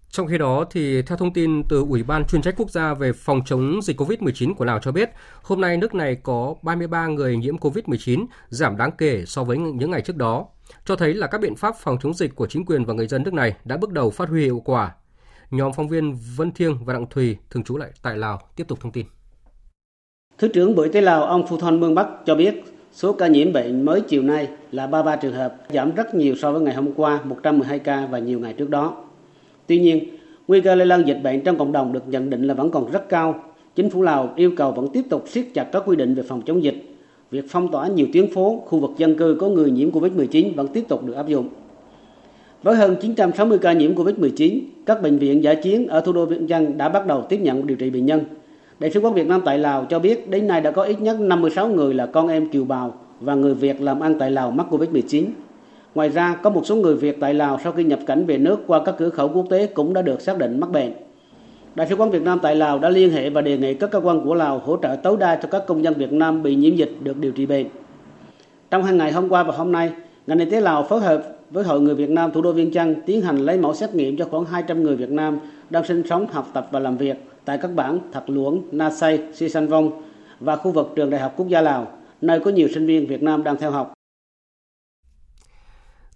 Trong khi đó, thì theo thông tin từ Ủy ban chuyên trách quốc gia về phòng chống dịch COVID-19 của Lào cho biết, hôm nay nước này có 33 người nhiễm COVID-19, giảm đáng kể so với những ngày trước đó, cho thấy là các biện pháp phòng chống dịch của chính quyền và người dân nước này đã bước đầu phát huy hiệu quả. Nhóm phóng viên Vân Thiêng và Đặng Thùy thường trú lại tại Lào tiếp tục thông tin. Thứ trưởng Bộ Y tế Lào ông Phu Thon Mương Bắc cho biết số ca nhiễm bệnh mới chiều nay là 33 trường hợp, giảm rất nhiều so với ngày hôm qua 112 ca và nhiều ngày trước đó. Tuy nhiên, nguy cơ lây lan dịch bệnh trong cộng đồng được nhận định là vẫn còn rất cao. Chính phủ Lào yêu cầu vẫn tiếp tục siết chặt các quy định về phòng chống dịch. Việc phong tỏa nhiều tuyến phố, khu vực dân cư có người nhiễm COVID-19 vẫn tiếp tục được áp dụng. Với hơn 960 ca nhiễm COVID-19, các bệnh viện giải chiến ở thủ đô Vientiane trăng đã bắt đầu tiếp nhận điều trị bệnh nhân. Đại sứ quán Việt Nam tại Lào cho biết đến nay đã có ít nhất 56 người là con em kiều bào và người Việt làm ăn tại Lào mắc COVID-19. Ngoài ra, có một số người Việt tại Lào sau khi nhập cảnh về nước qua các cửa khẩu quốc tế cũng đã được xác định mắc bệnh. Đại sứ quán Việt Nam tại Lào đã liên hệ và đề nghị các cơ quan của Lào hỗ trợ tối đa cho các công dân Việt Nam bị nhiễm dịch được điều trị bệnh. Trong hai ngày hôm qua và hôm nay, ngành y tế Lào phối hợp với Hội người Việt Nam thủ đô Viên Chăn tiến hành lấy mẫu xét nghiệm cho khoảng 200 người Việt Nam đang sinh sống, học tập và làm việc tại các bản Thạc Luống, Na Say, Si San Vong và khu vực trường Đại học Quốc gia Lào, nơi có nhiều sinh viên Việt Nam đang theo học.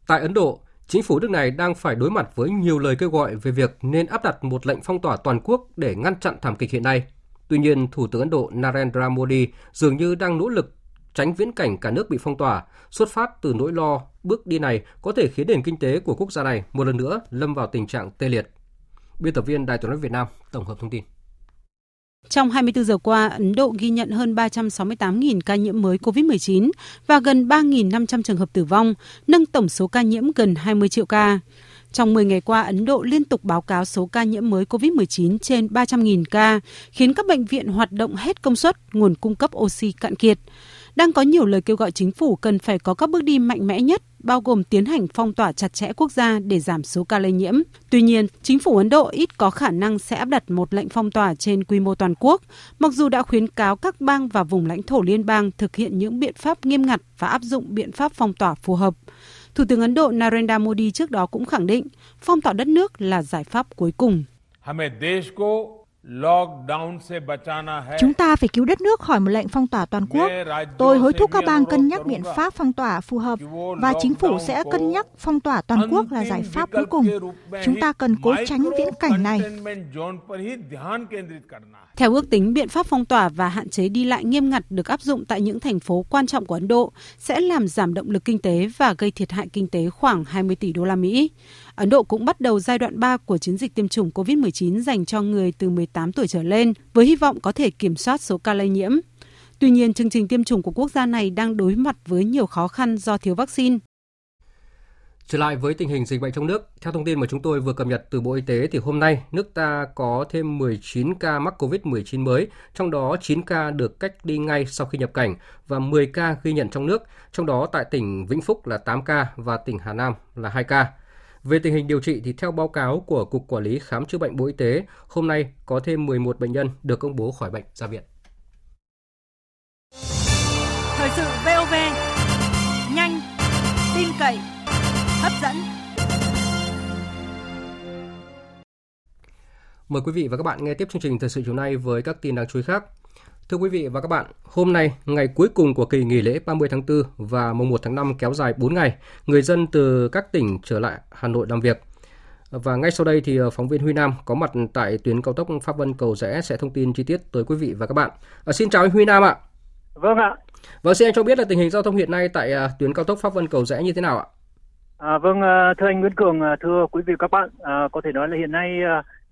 Tại Ấn Độ, chính phủ nước này đang phải đối mặt với nhiều lời kêu gọi về việc nên áp đặt một lệnh phong tỏa toàn quốc để ngăn chặn thảm kịch hiện nay. Tuy nhiên, Thủ tướng Ấn Độ Narendra Modi dường như đang nỗ lực tránh viễn cảnh cả nước bị phong tỏa, xuất phát từ nỗi lo bước đi này có thể khiến nền kinh tế của quốc gia này một lần nữa lâm vào tình trạng tê liệt. Biên tập viên Đài tiếng nói Việt Nam tổng hợp thông tin. Trong 24 giờ qua, Ấn Độ ghi nhận hơn 368.000 ca nhiễm mới COVID-19 và gần 3.500 trường hợp tử vong, nâng tổng số ca nhiễm gần 20 triệu ca. Trong 10 ngày qua, Ấn Độ liên tục báo cáo số ca nhiễm mới COVID-19 trên 300.000 ca, khiến các bệnh viện hoạt động hết công suất, nguồn cung cấp oxy cạn kiệt đang có nhiều lời kêu gọi chính phủ cần phải có các bước đi mạnh mẽ nhất, bao gồm tiến hành phong tỏa chặt chẽ quốc gia để giảm số ca lây nhiễm. Tuy nhiên, chính phủ Ấn Độ ít có khả năng sẽ áp đặt một lệnh phong tỏa trên quy mô toàn quốc, mặc dù đã khuyến cáo các bang và vùng lãnh thổ liên bang thực hiện những biện pháp nghiêm ngặt và áp dụng biện pháp phong tỏa phù hợp. Thủ tướng Ấn Độ Narendra Modi trước đó cũng khẳng định phong tỏa đất nước là giải pháp cuối cùng. Chúng ta phải cứu đất nước khỏi một lệnh phong tỏa toàn quốc. Tôi hối thúc các bang cân nhắc biện pháp phong tỏa phù hợp và chính phủ sẽ cân nhắc phong tỏa toàn quốc là giải pháp cuối cùng. Chúng ta cần cố tránh viễn cảnh này. Theo ước tính, biện pháp phong tỏa và hạn chế đi lại nghiêm ngặt được áp dụng tại những thành phố quan trọng của Ấn Độ sẽ làm giảm động lực kinh tế và gây thiệt hại kinh tế khoảng 20 tỷ đô la Mỹ. Ấn Độ cũng bắt đầu giai đoạn 3 của chiến dịch tiêm chủng COVID-19 dành cho người từ 18 tuổi trở lên với hy vọng có thể kiểm soát số ca lây nhiễm. Tuy nhiên, chương trình tiêm chủng của quốc gia này đang đối mặt với nhiều khó khăn do thiếu vaccine. Trở lại với tình hình dịch bệnh trong nước, theo thông tin mà chúng tôi vừa cập nhật từ Bộ Y tế thì hôm nay nước ta có thêm 19 ca mắc COVID-19 mới, trong đó 9 ca được cách ly ngay sau khi nhập cảnh và 10 ca ghi nhận trong nước, trong đó tại tỉnh Vĩnh Phúc là 8 ca và tỉnh Hà Nam là 2 ca. Về tình hình điều trị thì theo báo cáo của Cục Quản lý Khám chữa bệnh Bộ Y tế, hôm nay có thêm 11 bệnh nhân được công bố khỏi bệnh ra viện. Thời sự VOV, nhanh, tin cậy, hấp dẫn. Mời quý vị và các bạn nghe tiếp chương trình thời sự chiều nay với các tin đáng chú ý khác. Thưa quý vị và các bạn, hôm nay, ngày cuối cùng của kỳ nghỉ lễ 30 tháng 4 và mùng 1 tháng 5 kéo dài 4 ngày, người dân từ các tỉnh trở lại Hà Nội làm việc. Và ngay sau đây thì ờ, phóng viên Huy Nam có mặt tại tuyến cao tốc Pháp Vân Cầu Rẽ sẽ thông tin chi tiết tới quý vị và các bạn. À, xin chào anh Huy Nam ạ. Vâng ạ. Vâng, xin anh cho biết là tình hình giao thông hiện nay tại uh, tuyến cao tốc Pháp Vân Cầu Rẽ như thế nào ạ? À, vâng, thưa anh Nguyễn Cường, thưa quý vị và các bạn, uh, có thể nói là hiện nay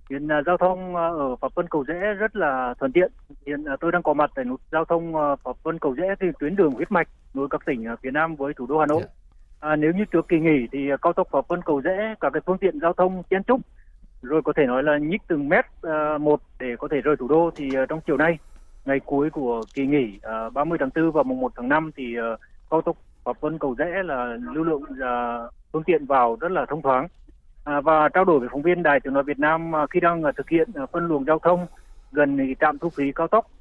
hiện uh, giao thông uh, ở Pháp Vân Cầu Rẽ rất là thuận tiện. Hiện uh, tôi đang có mặt tại nút giao thông uh, Pháp Vân Cầu Rẽ thì tuyến đường huyết mạch nối các tỉnh uh, phía Nam với thủ đô Hà Nội. Yeah. À, nếu như trước kỳ nghỉ thì cao tốc Pháp Vân Cầu Rẽ các cái phương tiện giao thông chen trúc rồi có thể nói là nhích từng mét uh, một để có thể rời thủ đô thì uh, trong chiều nay ngày cuối của kỳ nghỉ uh, 30 tháng 4 và mùng 1 tháng 5 thì uh, cao tốc Pháp Vân Cầu Rẽ là lưu lượng uh, phương tiện vào rất là thông thoáng à, và trao đổi với phóng viên Đài Tiếng nói Việt Nam à, khi đang à, thực hiện à, phân luồng giao thông gần trạm thu phí cao tốc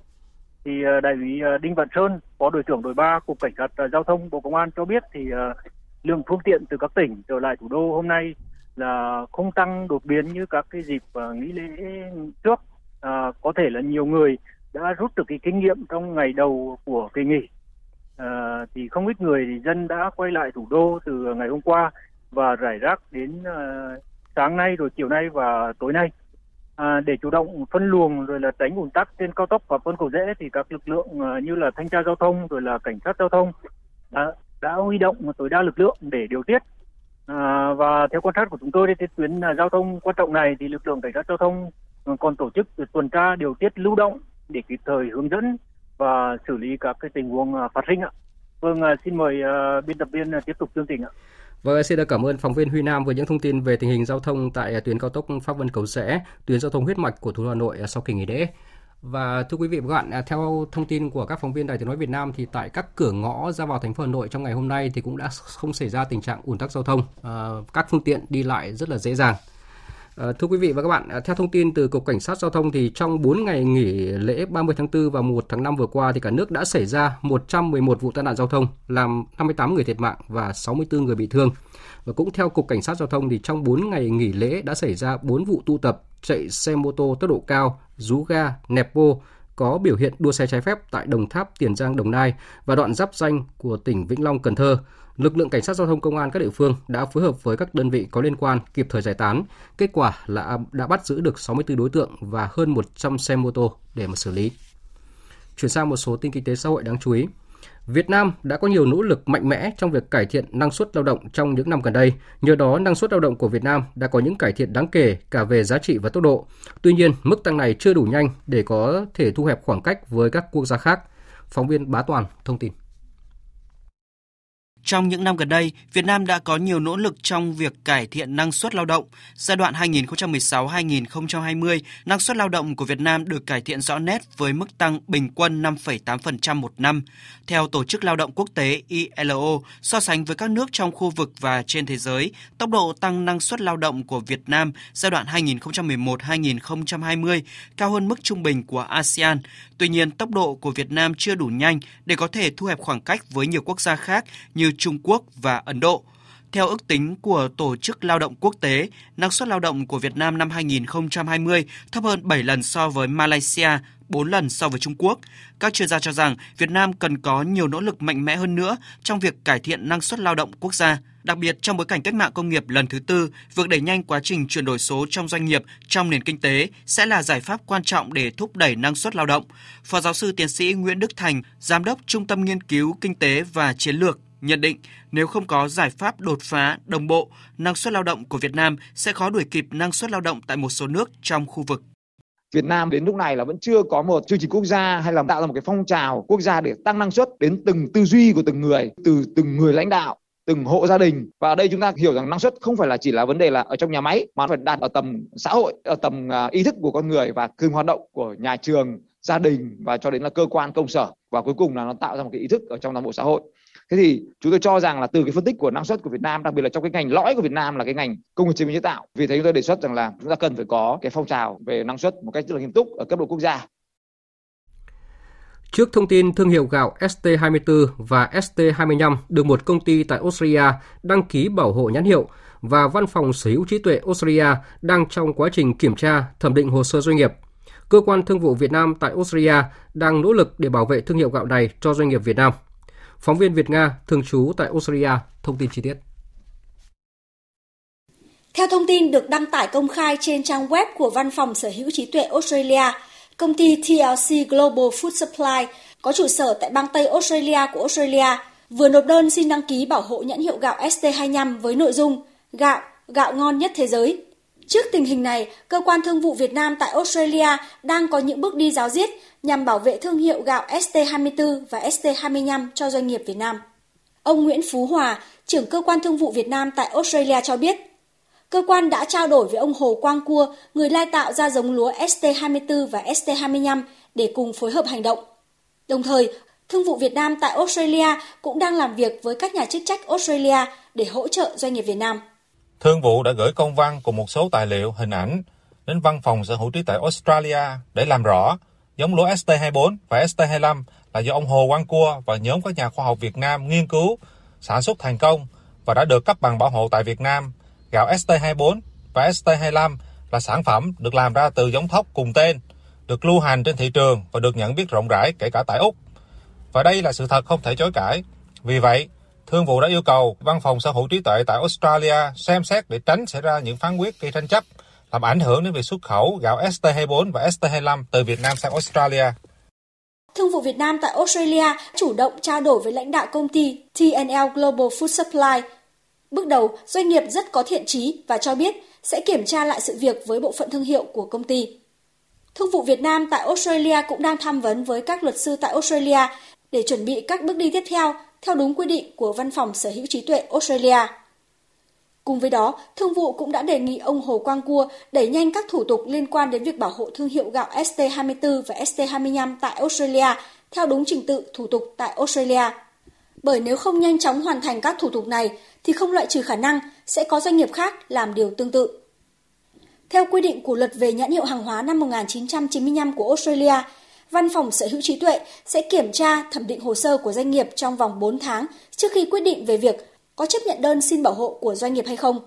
thì đại úy Đinh Văn Sơn, phó đội trưởng đội 3 cục cảnh sát giao thông Bộ Công an cho biết thì lượng phương tiện từ các tỉnh trở lại thủ đô hôm nay là không tăng đột biến như các cái dịp nghỉ lễ trước. À, có thể là nhiều người đã rút được cái kinh nghiệm trong ngày đầu của kỳ nghỉ. À, thì không ít người thì dân đã quay lại thủ đô từ ngày hôm qua và rải rác đến ờ, sáng nay rồi chiều nay và tối nay À, để chủ động phân luồng rồi là tránh ùn tắc trên cao tốc và phân cầu rẽ thì các lực lượng ờ, như là thanh tra giao thông rồi là cảnh sát giao thông đã, đã huy động tối đa lực lượng để điều tiết à, và theo quan sát của chúng tôi trên tuyến à, giao thông quan trọng này thì lực lượng cảnh sát giao thông ờ, còn tổ chức tuần tra điều tiết lưu động để kịp thời hướng dẫn và xử lý các cái tình huống à, phát sinh ạ. Vâng, à, xin mời uh, biên tập viên tiếp tục chương trình ạ. Vâng, xin được cảm ơn phóng viên Huy Nam với những thông tin về tình hình giao thông tại tuyến cao tốc Pháp Vân Cầu Rẽ, tuyến giao thông huyết mạch của thủ đô Hà Nội à, sau kỳ nghỉ lễ. Và thưa quý vị và các bạn, à, theo thông tin của các phóng viên Đài Tiếng nói Việt Nam thì tại các cửa ngõ ra vào thành phố Hà Nội trong ngày hôm nay thì cũng đã không xảy ra tình trạng ùn tắc giao thông, à, các phương tiện đi lại rất là dễ dàng. À, thưa quý vị và các bạn, à, theo thông tin từ Cục Cảnh sát Giao thông thì trong 4 ngày nghỉ lễ 30 tháng 4 và 1 tháng 5 vừa qua thì cả nước đã xảy ra 111 vụ tai nạn giao thông, làm 58 người thiệt mạng và 64 người bị thương. Và cũng theo Cục Cảnh sát Giao thông thì trong 4 ngày nghỉ lễ đã xảy ra 4 vụ tụ tập chạy xe mô tô tốc độ cao, rú ga, nẹp bô, có biểu hiện đua xe trái phép tại Đồng Tháp, Tiền Giang, Đồng Nai và đoạn giáp danh của tỉnh Vĩnh Long, Cần Thơ lực lượng cảnh sát giao thông công an các địa phương đã phối hợp với các đơn vị có liên quan kịp thời giải tán. Kết quả là đã bắt giữ được 64 đối tượng và hơn 100 xe mô tô để mà xử lý. Chuyển sang một số tin kinh tế xã hội đáng chú ý. Việt Nam đã có nhiều nỗ lực mạnh mẽ trong việc cải thiện năng suất lao động trong những năm gần đây. Nhờ đó, năng suất lao động của Việt Nam đã có những cải thiện đáng kể cả về giá trị và tốc độ. Tuy nhiên, mức tăng này chưa đủ nhanh để có thể thu hẹp khoảng cách với các quốc gia khác. Phóng viên Bá Toàn thông tin. Trong những năm gần đây, Việt Nam đã có nhiều nỗ lực trong việc cải thiện năng suất lao động. Giai đoạn 2016-2020, năng suất lao động của Việt Nam được cải thiện rõ nét với mức tăng bình quân 5,8% một năm. Theo Tổ chức Lao động Quốc tế ILO, so sánh với các nước trong khu vực và trên thế giới, tốc độ tăng năng suất lao động của Việt Nam giai đoạn 2011-2020 cao hơn mức trung bình của ASEAN. Tuy nhiên, tốc độ của Việt Nam chưa đủ nhanh để có thể thu hẹp khoảng cách với nhiều quốc gia khác như Trung Quốc và Ấn Độ. Theo ước tính của Tổ chức Lao động Quốc tế, năng suất lao động của Việt Nam năm 2020 thấp hơn 7 lần so với Malaysia, 4 lần so với Trung Quốc. Các chuyên gia cho rằng Việt Nam cần có nhiều nỗ lực mạnh mẽ hơn nữa trong việc cải thiện năng suất lao động quốc gia. Đặc biệt trong bối cảnh cách mạng công nghiệp lần thứ tư, việc đẩy nhanh quá trình chuyển đổi số trong doanh nghiệp, trong nền kinh tế sẽ là giải pháp quan trọng để thúc đẩy năng suất lao động. Phó giáo sư tiến sĩ Nguyễn Đức Thành, Giám đốc Trung tâm Nghiên cứu Kinh tế và Chiến lược nhận định nếu không có giải pháp đột phá đồng bộ, năng suất lao động của Việt Nam sẽ khó đuổi kịp năng suất lao động tại một số nước trong khu vực. Việt Nam đến lúc này là vẫn chưa có một chương trình quốc gia hay là tạo ra một cái phong trào quốc gia để tăng năng suất đến từng tư duy của từng người, từ từng người lãnh đạo từng hộ gia đình. Và ở đây chúng ta hiểu rằng năng suất không phải là chỉ là vấn đề là ở trong nhà máy mà nó phải đạt ở tầm xã hội ở tầm à, ý thức của con người và cương hoạt động của nhà trường gia đình và cho đến là cơ quan công sở. Và cuối cùng là nó tạo ra một cái ý thức ở trong toàn bộ xã hội thế thì chúng tôi cho rằng là từ cái phân tích của năng suất của Việt Nam đặc biệt là trong cái ngành lõi của Việt Nam là cái ngành công nghiệp chế biến chế tạo vì thế chúng tôi đề xuất rằng là chúng ta cần phải có cái phong trào về năng suất một cách rất là nghiêm túc ở cấp độ quốc gia Trước thông tin thương hiệu gạo ST24 và ST25 được một công ty tại Australia đăng ký bảo hộ nhãn hiệu và Văn phòng Sở hữu trí tuệ Australia đang trong quá trình kiểm tra, thẩm định hồ sơ doanh nghiệp. Cơ quan Thương vụ Việt Nam tại Australia đang nỗ lực để bảo vệ thương hiệu gạo này cho doanh nghiệp Việt Nam. Phóng viên Việt Nga thường trú tại Australia thông tin chi tiết. Theo thông tin được đăng tải công khai trên trang web của Văn phòng Sở hữu trí tuệ Australia, công ty TLC Global Food Supply có trụ sở tại bang Tây Australia của Australia vừa nộp đơn xin đăng ký bảo hộ nhãn hiệu gạo ST25 với nội dung gạo, gạo ngon nhất thế giới. Trước tình hình này, cơ quan thương vụ Việt Nam tại Australia đang có những bước đi giáo diết nhằm bảo vệ thương hiệu gạo ST24 và ST25 cho doanh nghiệp Việt Nam. Ông Nguyễn Phú Hòa, trưởng cơ quan thương vụ Việt Nam tại Australia cho biết, cơ quan đã trao đổi với ông Hồ Quang Cua, người lai tạo ra giống lúa ST24 và ST25 để cùng phối hợp hành động. Đồng thời, Thương vụ Việt Nam tại Australia cũng đang làm việc với các nhà chức trách Australia để hỗ trợ doanh nghiệp Việt Nam. Thương vụ đã gửi công văn cùng một số tài liệu, hình ảnh đến văn phòng sở hữu trí tuệ Australia để làm rõ giống lúa ST24 và ST25 là do ông Hồ Quang Cua và nhóm các nhà khoa học Việt Nam nghiên cứu, sản xuất thành công và đã được cấp bằng bảo hộ tại Việt Nam. Gạo ST24 và ST25 là sản phẩm được làm ra từ giống thóc cùng tên, được lưu hành trên thị trường và được nhận biết rộng rãi kể cả tại Úc. Và đây là sự thật không thể chối cãi. Vì vậy, Thương vụ đã yêu cầu Văn phòng Sở hữu trí tuệ tại Australia xem xét để tránh xảy ra những phán quyết gây tranh chấp làm ảnh hưởng đến việc xuất khẩu gạo ST24 và ST25 từ Việt Nam sang Australia. Thương vụ Việt Nam tại Australia chủ động trao đổi với lãnh đạo công ty TNL Global Food Supply. Bước đầu, doanh nghiệp rất có thiện trí và cho biết sẽ kiểm tra lại sự việc với bộ phận thương hiệu của công ty. Thương vụ Việt Nam tại Australia cũng đang tham vấn với các luật sư tại Australia để chuẩn bị các bước đi tiếp theo theo đúng quy định của Văn phòng Sở hữu trí tuệ Australia. Cùng với đó, Thương vụ cũng đã đề nghị ông Hồ Quang Cua đẩy nhanh các thủ tục liên quan đến việc bảo hộ thương hiệu gạo ST24 và ST25 tại Australia theo đúng trình tự thủ tục tại Australia. Bởi nếu không nhanh chóng hoàn thành các thủ tục này thì không loại trừ khả năng sẽ có doanh nghiệp khác làm điều tương tự. Theo quy định của luật về nhãn hiệu hàng hóa năm 1995 của Australia, Văn phòng Sở hữu trí tuệ sẽ kiểm tra thẩm định hồ sơ của doanh nghiệp trong vòng 4 tháng trước khi quyết định về việc có chấp nhận đơn xin bảo hộ của doanh nghiệp hay không.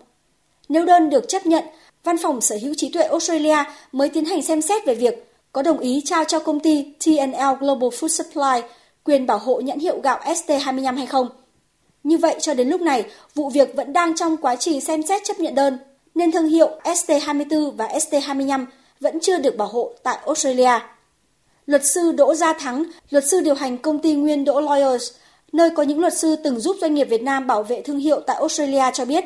Nếu đơn được chấp nhận, Văn phòng Sở hữu trí tuệ Australia mới tiến hành xem xét về việc có đồng ý trao cho công ty TNL Global Food Supply quyền bảo hộ nhãn hiệu gạo ST25 hay không. Như vậy cho đến lúc này, vụ việc vẫn đang trong quá trình xem xét chấp nhận đơn, nên thương hiệu ST24 và ST25 vẫn chưa được bảo hộ tại Australia. Luật sư Đỗ Gia Thắng, luật sư điều hành công ty Nguyên Đỗ Lawyers, nơi có những luật sư từng giúp doanh nghiệp Việt Nam bảo vệ thương hiệu tại Australia cho biết,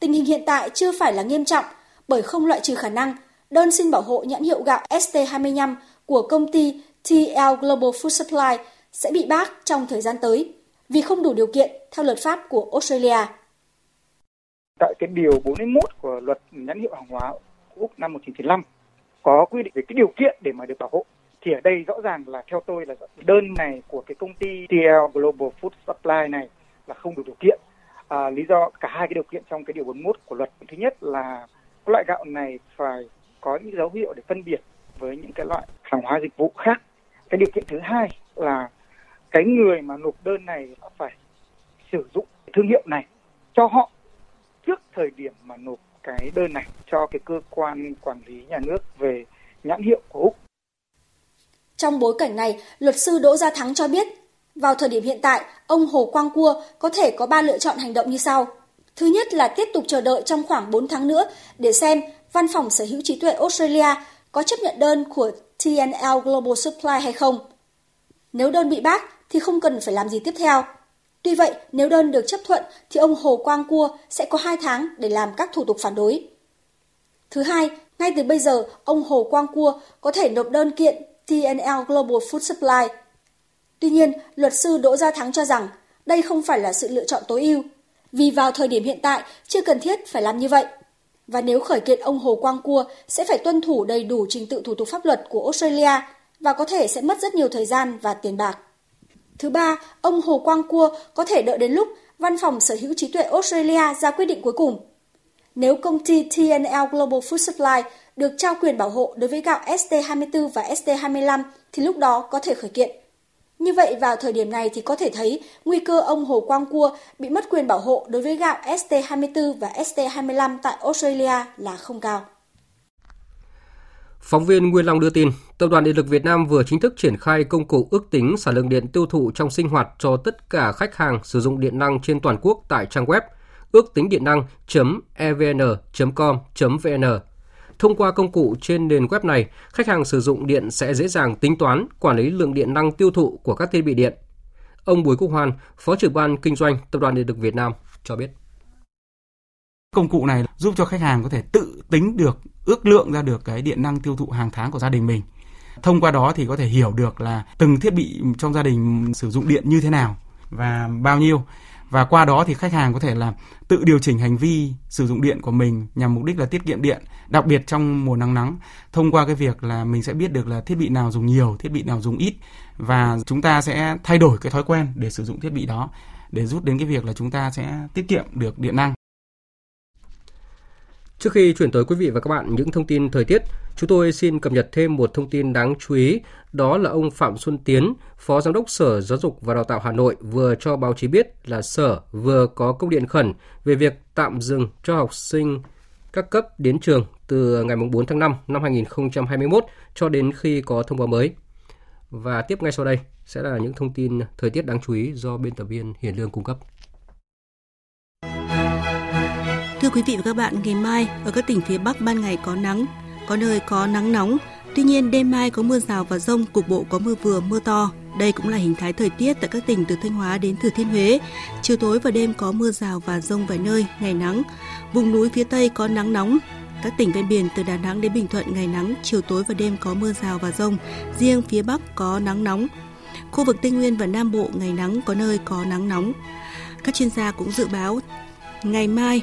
tình hình hiện tại chưa phải là nghiêm trọng bởi không loại trừ khả năng đơn xin bảo hộ nhãn hiệu gạo ST25 của công ty TL Global Food Supply sẽ bị bác trong thời gian tới vì không đủ điều kiện theo luật pháp của Australia. Tại cái điều 41 của luật nhãn hiệu hàng hóa Úc năm 1995 có quy định về cái điều kiện để mà được bảo hộ thì ở đây rõ ràng là theo tôi là đơn này của cái công ty TL Global Food Supply này là không đủ điều kiện. À, lý do cả hai cái điều kiện trong cái điều 41 của luật thứ nhất là loại gạo này phải có những dấu hiệu để phân biệt với những cái loại hàng hóa dịch vụ khác. Cái điều kiện thứ hai là cái người mà nộp đơn này phải sử dụng thương hiệu này cho họ trước thời điểm mà nộp cái đơn này cho cái cơ quan quản lý nhà nước về nhãn hiệu của Úc. Trong bối cảnh này, luật sư Đỗ Gia Thắng cho biết, vào thời điểm hiện tại, ông Hồ Quang Cua có thể có ba lựa chọn hành động như sau. Thứ nhất là tiếp tục chờ đợi trong khoảng 4 tháng nữa để xem Văn phòng Sở hữu trí tuệ Australia có chấp nhận đơn của TNL Global Supply hay không. Nếu đơn bị bác thì không cần phải làm gì tiếp theo. Tuy vậy, nếu đơn được chấp thuận thì ông Hồ Quang Cua sẽ có 2 tháng để làm các thủ tục phản đối. Thứ hai, ngay từ bây giờ, ông Hồ Quang Cua có thể nộp đơn kiện TNL Global Food Supply. Tuy nhiên, luật sư Đỗ Gia Thắng cho rằng đây không phải là sự lựa chọn tối ưu, vì vào thời điểm hiện tại chưa cần thiết phải làm như vậy. Và nếu khởi kiện ông Hồ Quang Cua sẽ phải tuân thủ đầy đủ trình tự thủ tục pháp luật của Australia và có thể sẽ mất rất nhiều thời gian và tiền bạc. Thứ ba, ông Hồ Quang Cua có thể đợi đến lúc Văn phòng Sở hữu trí tuệ Australia ra quyết định cuối cùng. Nếu công ty TNL Global Food Supply được trao quyền bảo hộ đối với gạo ST24 và ST25 thì lúc đó có thể khởi kiện. Như vậy vào thời điểm này thì có thể thấy nguy cơ ông Hồ Quang Cua bị mất quyền bảo hộ đối với gạo ST24 và ST25 tại Australia là không cao. Phóng viên Nguyên Long đưa tin, Tập đoàn Điện lực Việt Nam vừa chính thức triển khai công cụ ước tính sản lượng điện tiêu thụ trong sinh hoạt cho tất cả khách hàng sử dụng điện năng trên toàn quốc tại trang web ước tính điện năng.evn.com.vn. Thông qua công cụ trên nền web này, khách hàng sử dụng điện sẽ dễ dàng tính toán, quản lý lượng điện năng tiêu thụ của các thiết bị điện. Ông Bùi Quốc Hoan, Phó trưởng ban kinh doanh Tập đoàn Điện lực Việt Nam cho biết. Công cụ này giúp cho khách hàng có thể tự tính được, ước lượng ra được cái điện năng tiêu thụ hàng tháng của gia đình mình. Thông qua đó thì có thể hiểu được là từng thiết bị trong gia đình sử dụng điện như thế nào và bao nhiêu và qua đó thì khách hàng có thể là tự điều chỉnh hành vi sử dụng điện của mình nhằm mục đích là tiết kiệm điện, đặc biệt trong mùa nắng nắng. Thông qua cái việc là mình sẽ biết được là thiết bị nào dùng nhiều, thiết bị nào dùng ít. Và chúng ta sẽ thay đổi cái thói quen để sử dụng thiết bị đó để rút đến cái việc là chúng ta sẽ tiết kiệm được điện năng. Trước khi chuyển tới quý vị và các bạn những thông tin thời tiết, chúng tôi xin cập nhật thêm một thông tin đáng chú ý, đó là ông Phạm Xuân Tiến, Phó Giám đốc Sở Giáo dục và Đào tạo Hà Nội vừa cho báo chí biết là Sở vừa có công điện khẩn về việc tạm dừng cho học sinh các cấp đến trường từ ngày 4 tháng 5 năm 2021 cho đến khi có thông báo mới. Và tiếp ngay sau đây sẽ là những thông tin thời tiết đáng chú ý do biên tập viên Hiền Lương cung cấp. Thưa quý vị và các bạn, ngày mai ở các tỉnh phía Bắc ban ngày có nắng, có nơi có nắng nóng. Tuy nhiên đêm mai có mưa rào và rông, cục bộ có mưa vừa mưa to. Đây cũng là hình thái thời tiết tại các tỉnh từ Thanh Hóa đến Thừa Thiên Huế. Chiều tối và đêm có mưa rào và rông vài nơi, ngày nắng. Vùng núi phía Tây có nắng nóng, các tỉnh ven biển từ Đà Nẵng đến Bình Thuận ngày nắng, chiều tối và đêm có mưa rào và rông. Riêng phía Bắc có nắng nóng. Khu vực Tây Nguyên và Nam Bộ ngày nắng có nơi có nắng nóng. Các chuyên gia cũng dự báo ngày mai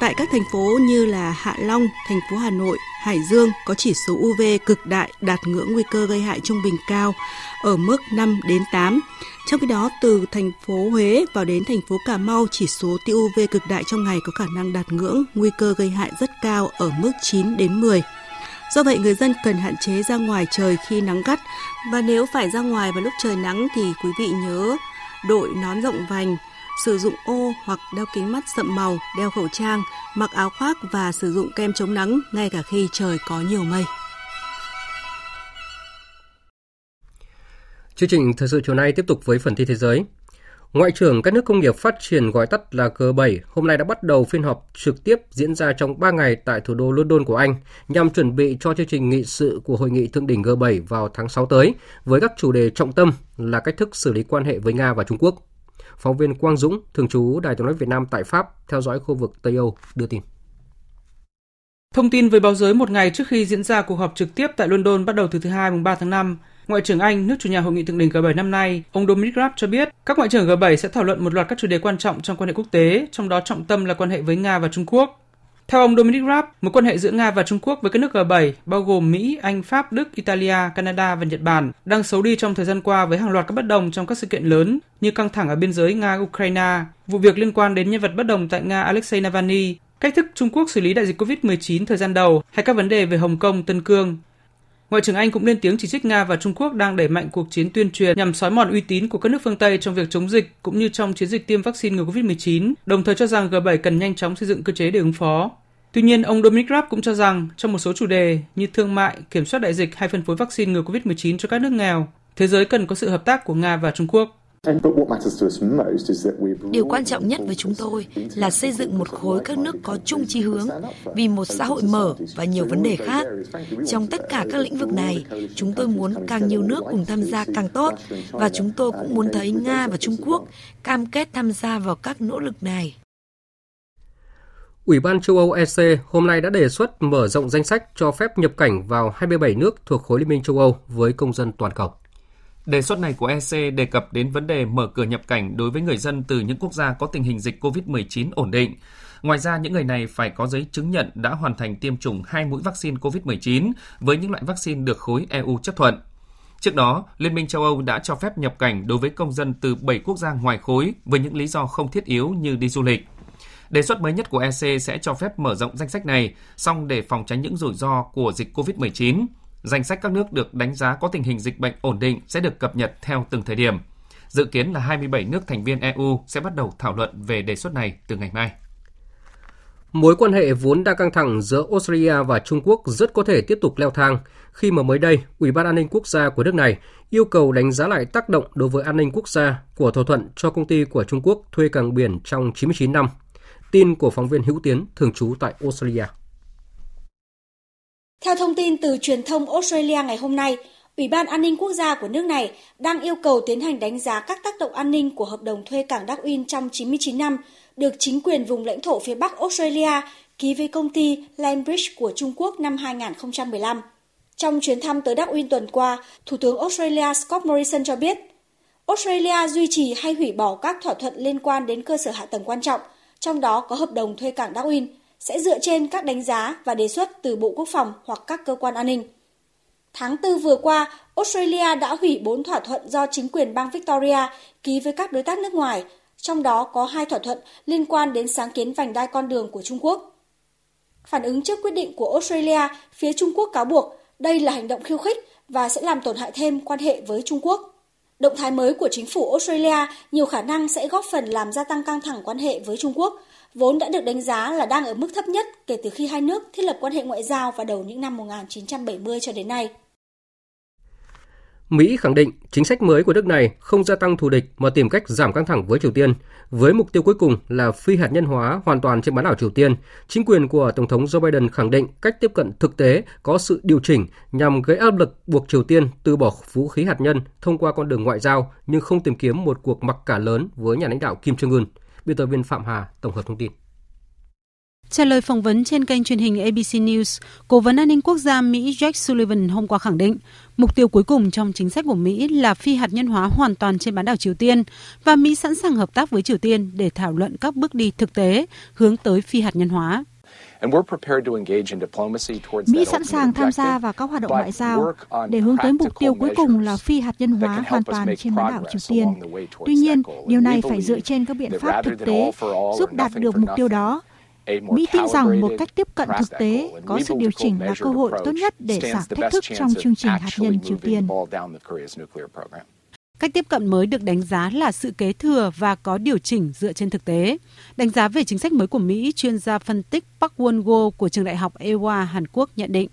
tại các thành phố như là Hạ Long, thành phố Hà Nội, Hải Dương có chỉ số UV cực đại đạt ngưỡng nguy cơ gây hại trung bình cao ở mức 5 đến 8. Trong khi đó, từ thành phố Huế vào đến thành phố Cà Mau, chỉ số tia UV cực đại trong ngày có khả năng đạt ngưỡng nguy cơ gây hại rất cao ở mức 9 đến 10. Do vậy, người dân cần hạn chế ra ngoài trời khi nắng gắt và nếu phải ra ngoài vào lúc trời nắng thì quý vị nhớ đội nón rộng vành, sử dụng ô hoặc đeo kính mắt sậm màu, đeo khẩu trang, mặc áo khoác và sử dụng kem chống nắng ngay cả khi trời có nhiều mây. Chương trình thời sự chiều nay tiếp tục với phần tin thế giới. Ngoại trưởng các nước công nghiệp phát triển gọi tắt là G7 hôm nay đã bắt đầu phiên họp trực tiếp diễn ra trong 3 ngày tại thủ đô London của Anh nhằm chuẩn bị cho chương trình nghị sự của hội nghị thượng đỉnh G7 vào tháng 6 tới với các chủ đề trọng tâm là cách thức xử lý quan hệ với Nga và Trung Quốc. Phóng viên Quang Dũng, thường trú Đài tiếng nói Việt Nam tại Pháp, theo dõi khu vực Tây Âu, đưa tin. Thông tin với báo giới một ngày trước khi diễn ra cuộc họp trực tiếp tại London bắt đầu từ thứ Hai mùng 3 tháng 5, Ngoại trưởng Anh, nước chủ nhà hội nghị thượng đỉnh G7 năm nay, ông Dominic Raab cho biết các ngoại trưởng G7 sẽ thảo luận một loạt các chủ đề quan trọng trong quan hệ quốc tế, trong đó trọng tâm là quan hệ với Nga và Trung Quốc. Theo ông Dominic Raab, mối quan hệ giữa Nga và Trung Quốc với các nước G7, bao gồm Mỹ, Anh, Pháp, Đức, Italia, Canada và Nhật Bản, đang xấu đi trong thời gian qua với hàng loạt các bất đồng trong các sự kiện lớn như căng thẳng ở biên giới Nga-Ukraine, vụ việc liên quan đến nhân vật bất đồng tại Nga Alexei Navalny, cách thức Trung Quốc xử lý đại dịch COVID-19 thời gian đầu hay các vấn đề về Hồng Kông, Tân Cương. Ngoại trưởng Anh cũng lên tiếng chỉ trích Nga và Trung Quốc đang đẩy mạnh cuộc chiến tuyên truyền nhằm xói mòn uy tín của các nước phương Tây trong việc chống dịch cũng như trong chiến dịch tiêm vaccine ngừa COVID-19, đồng thời cho rằng G7 cần nhanh chóng xây dựng cơ chế để ứng phó. Tuy nhiên, ông Dominic Raab cũng cho rằng trong một số chủ đề như thương mại, kiểm soát đại dịch hay phân phối vaccine ngừa COVID-19 cho các nước nghèo, thế giới cần có sự hợp tác của Nga và Trung Quốc. Điều quan trọng nhất với chúng tôi là xây dựng một khối các nước có chung chí hướng vì một xã hội mở và nhiều vấn đề khác. Trong tất cả các lĩnh vực này, chúng tôi muốn càng nhiều nước cùng tham gia càng tốt và chúng tôi cũng muốn thấy Nga và Trung Quốc cam kết tham gia vào các nỗ lực này. Ủy ban châu Âu EC hôm nay đã đề xuất mở rộng danh sách cho phép nhập cảnh vào 27 nước thuộc khối Liên minh châu Âu với công dân toàn cầu. Đề xuất này của EC đề cập đến vấn đề mở cửa nhập cảnh đối với người dân từ những quốc gia có tình hình dịch COVID-19 ổn định. Ngoài ra, những người này phải có giấy chứng nhận đã hoàn thành tiêm chủng hai mũi vaccine COVID-19 với những loại vaccine được khối EU chấp thuận. Trước đó, Liên minh châu Âu đã cho phép nhập cảnh đối với công dân từ 7 quốc gia ngoài khối với những lý do không thiết yếu như đi du lịch. Đề xuất mới nhất của EC sẽ cho phép mở rộng danh sách này, song để phòng tránh những rủi ro của dịch COVID-19. Danh sách các nước được đánh giá có tình hình dịch bệnh ổn định sẽ được cập nhật theo từng thời điểm. Dự kiến là 27 nước thành viên EU sẽ bắt đầu thảo luận về đề xuất này từ ngày mai. Mối quan hệ vốn đang căng thẳng giữa Australia và Trung Quốc rất có thể tiếp tục leo thang khi mà mới đây, Ủy ban An ninh Quốc gia của nước này yêu cầu đánh giá lại tác động đối với an ninh quốc gia của thỏa thuận cho công ty của Trung Quốc thuê cảng biển trong 99 năm. Tin của phóng viên Hữu Tiến, thường trú tại Australia. Theo thông tin từ truyền thông Australia ngày hôm nay, Ủy ban An ninh Quốc gia của nước này đang yêu cầu tiến hành đánh giá các tác động an ninh của hợp đồng thuê cảng Darwin trong 99 năm được chính quyền vùng lãnh thổ phía Bắc Australia ký với công ty Landbridge của Trung Quốc năm 2015. Trong chuyến thăm tới Darwin tuần qua, Thủ tướng Australia Scott Morrison cho biết, Australia duy trì hay hủy bỏ các thỏa thuận liên quan đến cơ sở hạ tầng quan trọng, trong đó có hợp đồng thuê cảng Darwin, sẽ dựa trên các đánh giá và đề xuất từ Bộ Quốc phòng hoặc các cơ quan an ninh. Tháng 4 vừa qua, Australia đã hủy 4 thỏa thuận do chính quyền bang Victoria ký với các đối tác nước ngoài, trong đó có hai thỏa thuận liên quan đến sáng kiến vành đai con đường của Trung Quốc. Phản ứng trước quyết định của Australia, phía Trung Quốc cáo buộc đây là hành động khiêu khích và sẽ làm tổn hại thêm quan hệ với Trung Quốc. Động thái mới của chính phủ Australia nhiều khả năng sẽ góp phần làm gia tăng căng thẳng quan hệ với Trung Quốc, vốn đã được đánh giá là đang ở mức thấp nhất kể từ khi hai nước thiết lập quan hệ ngoại giao vào đầu những năm 1970 cho đến nay. Mỹ khẳng định chính sách mới của nước này không gia tăng thù địch mà tìm cách giảm căng thẳng với Triều Tiên, với mục tiêu cuối cùng là phi hạt nhân hóa hoàn toàn trên bán đảo Triều Tiên. Chính quyền của Tổng thống Joe Biden khẳng định cách tiếp cận thực tế có sự điều chỉnh nhằm gây áp lực buộc Triều Tiên từ bỏ vũ khí hạt nhân thông qua con đường ngoại giao nhưng không tìm kiếm một cuộc mặc cả lớn với nhà lãnh đạo Kim Jong-un. Biên tập viên Phạm Hà tổng hợp thông tin. Trả lời phỏng vấn trên kênh truyền hình ABC News, Cố vấn an ninh quốc gia Mỹ Jack Sullivan hôm qua khẳng định, mục tiêu cuối cùng trong chính sách của Mỹ là phi hạt nhân hóa hoàn toàn trên bán đảo Triều Tiên và Mỹ sẵn sàng hợp tác với Triều Tiên để thảo luận các bước đi thực tế hướng tới phi hạt nhân hóa. Mỹ sẵn sàng tham gia vào các hoạt động ngoại giao để hướng tới mục tiêu cuối cùng là phi hạt nhân hóa hoàn toàn trên bán đảo Triều Tiên. Tuy nhiên, điều này phải dựa trên các biện pháp thực tế giúp đạt được mục tiêu đó Mỹ tin rằng một cách tiếp cận thực tế có sự điều chỉnh là cơ hội tốt nhất để giảm thách thức trong chương trình hạt nhân Triều Tiên. Cách tiếp cận mới được đánh giá là sự kế thừa và có điều chỉnh dựa trên thực tế. Đánh giá về chính sách mới của Mỹ, chuyên gia phân tích Park Won-go của trường đại học Ewha Hàn Quốc nhận định.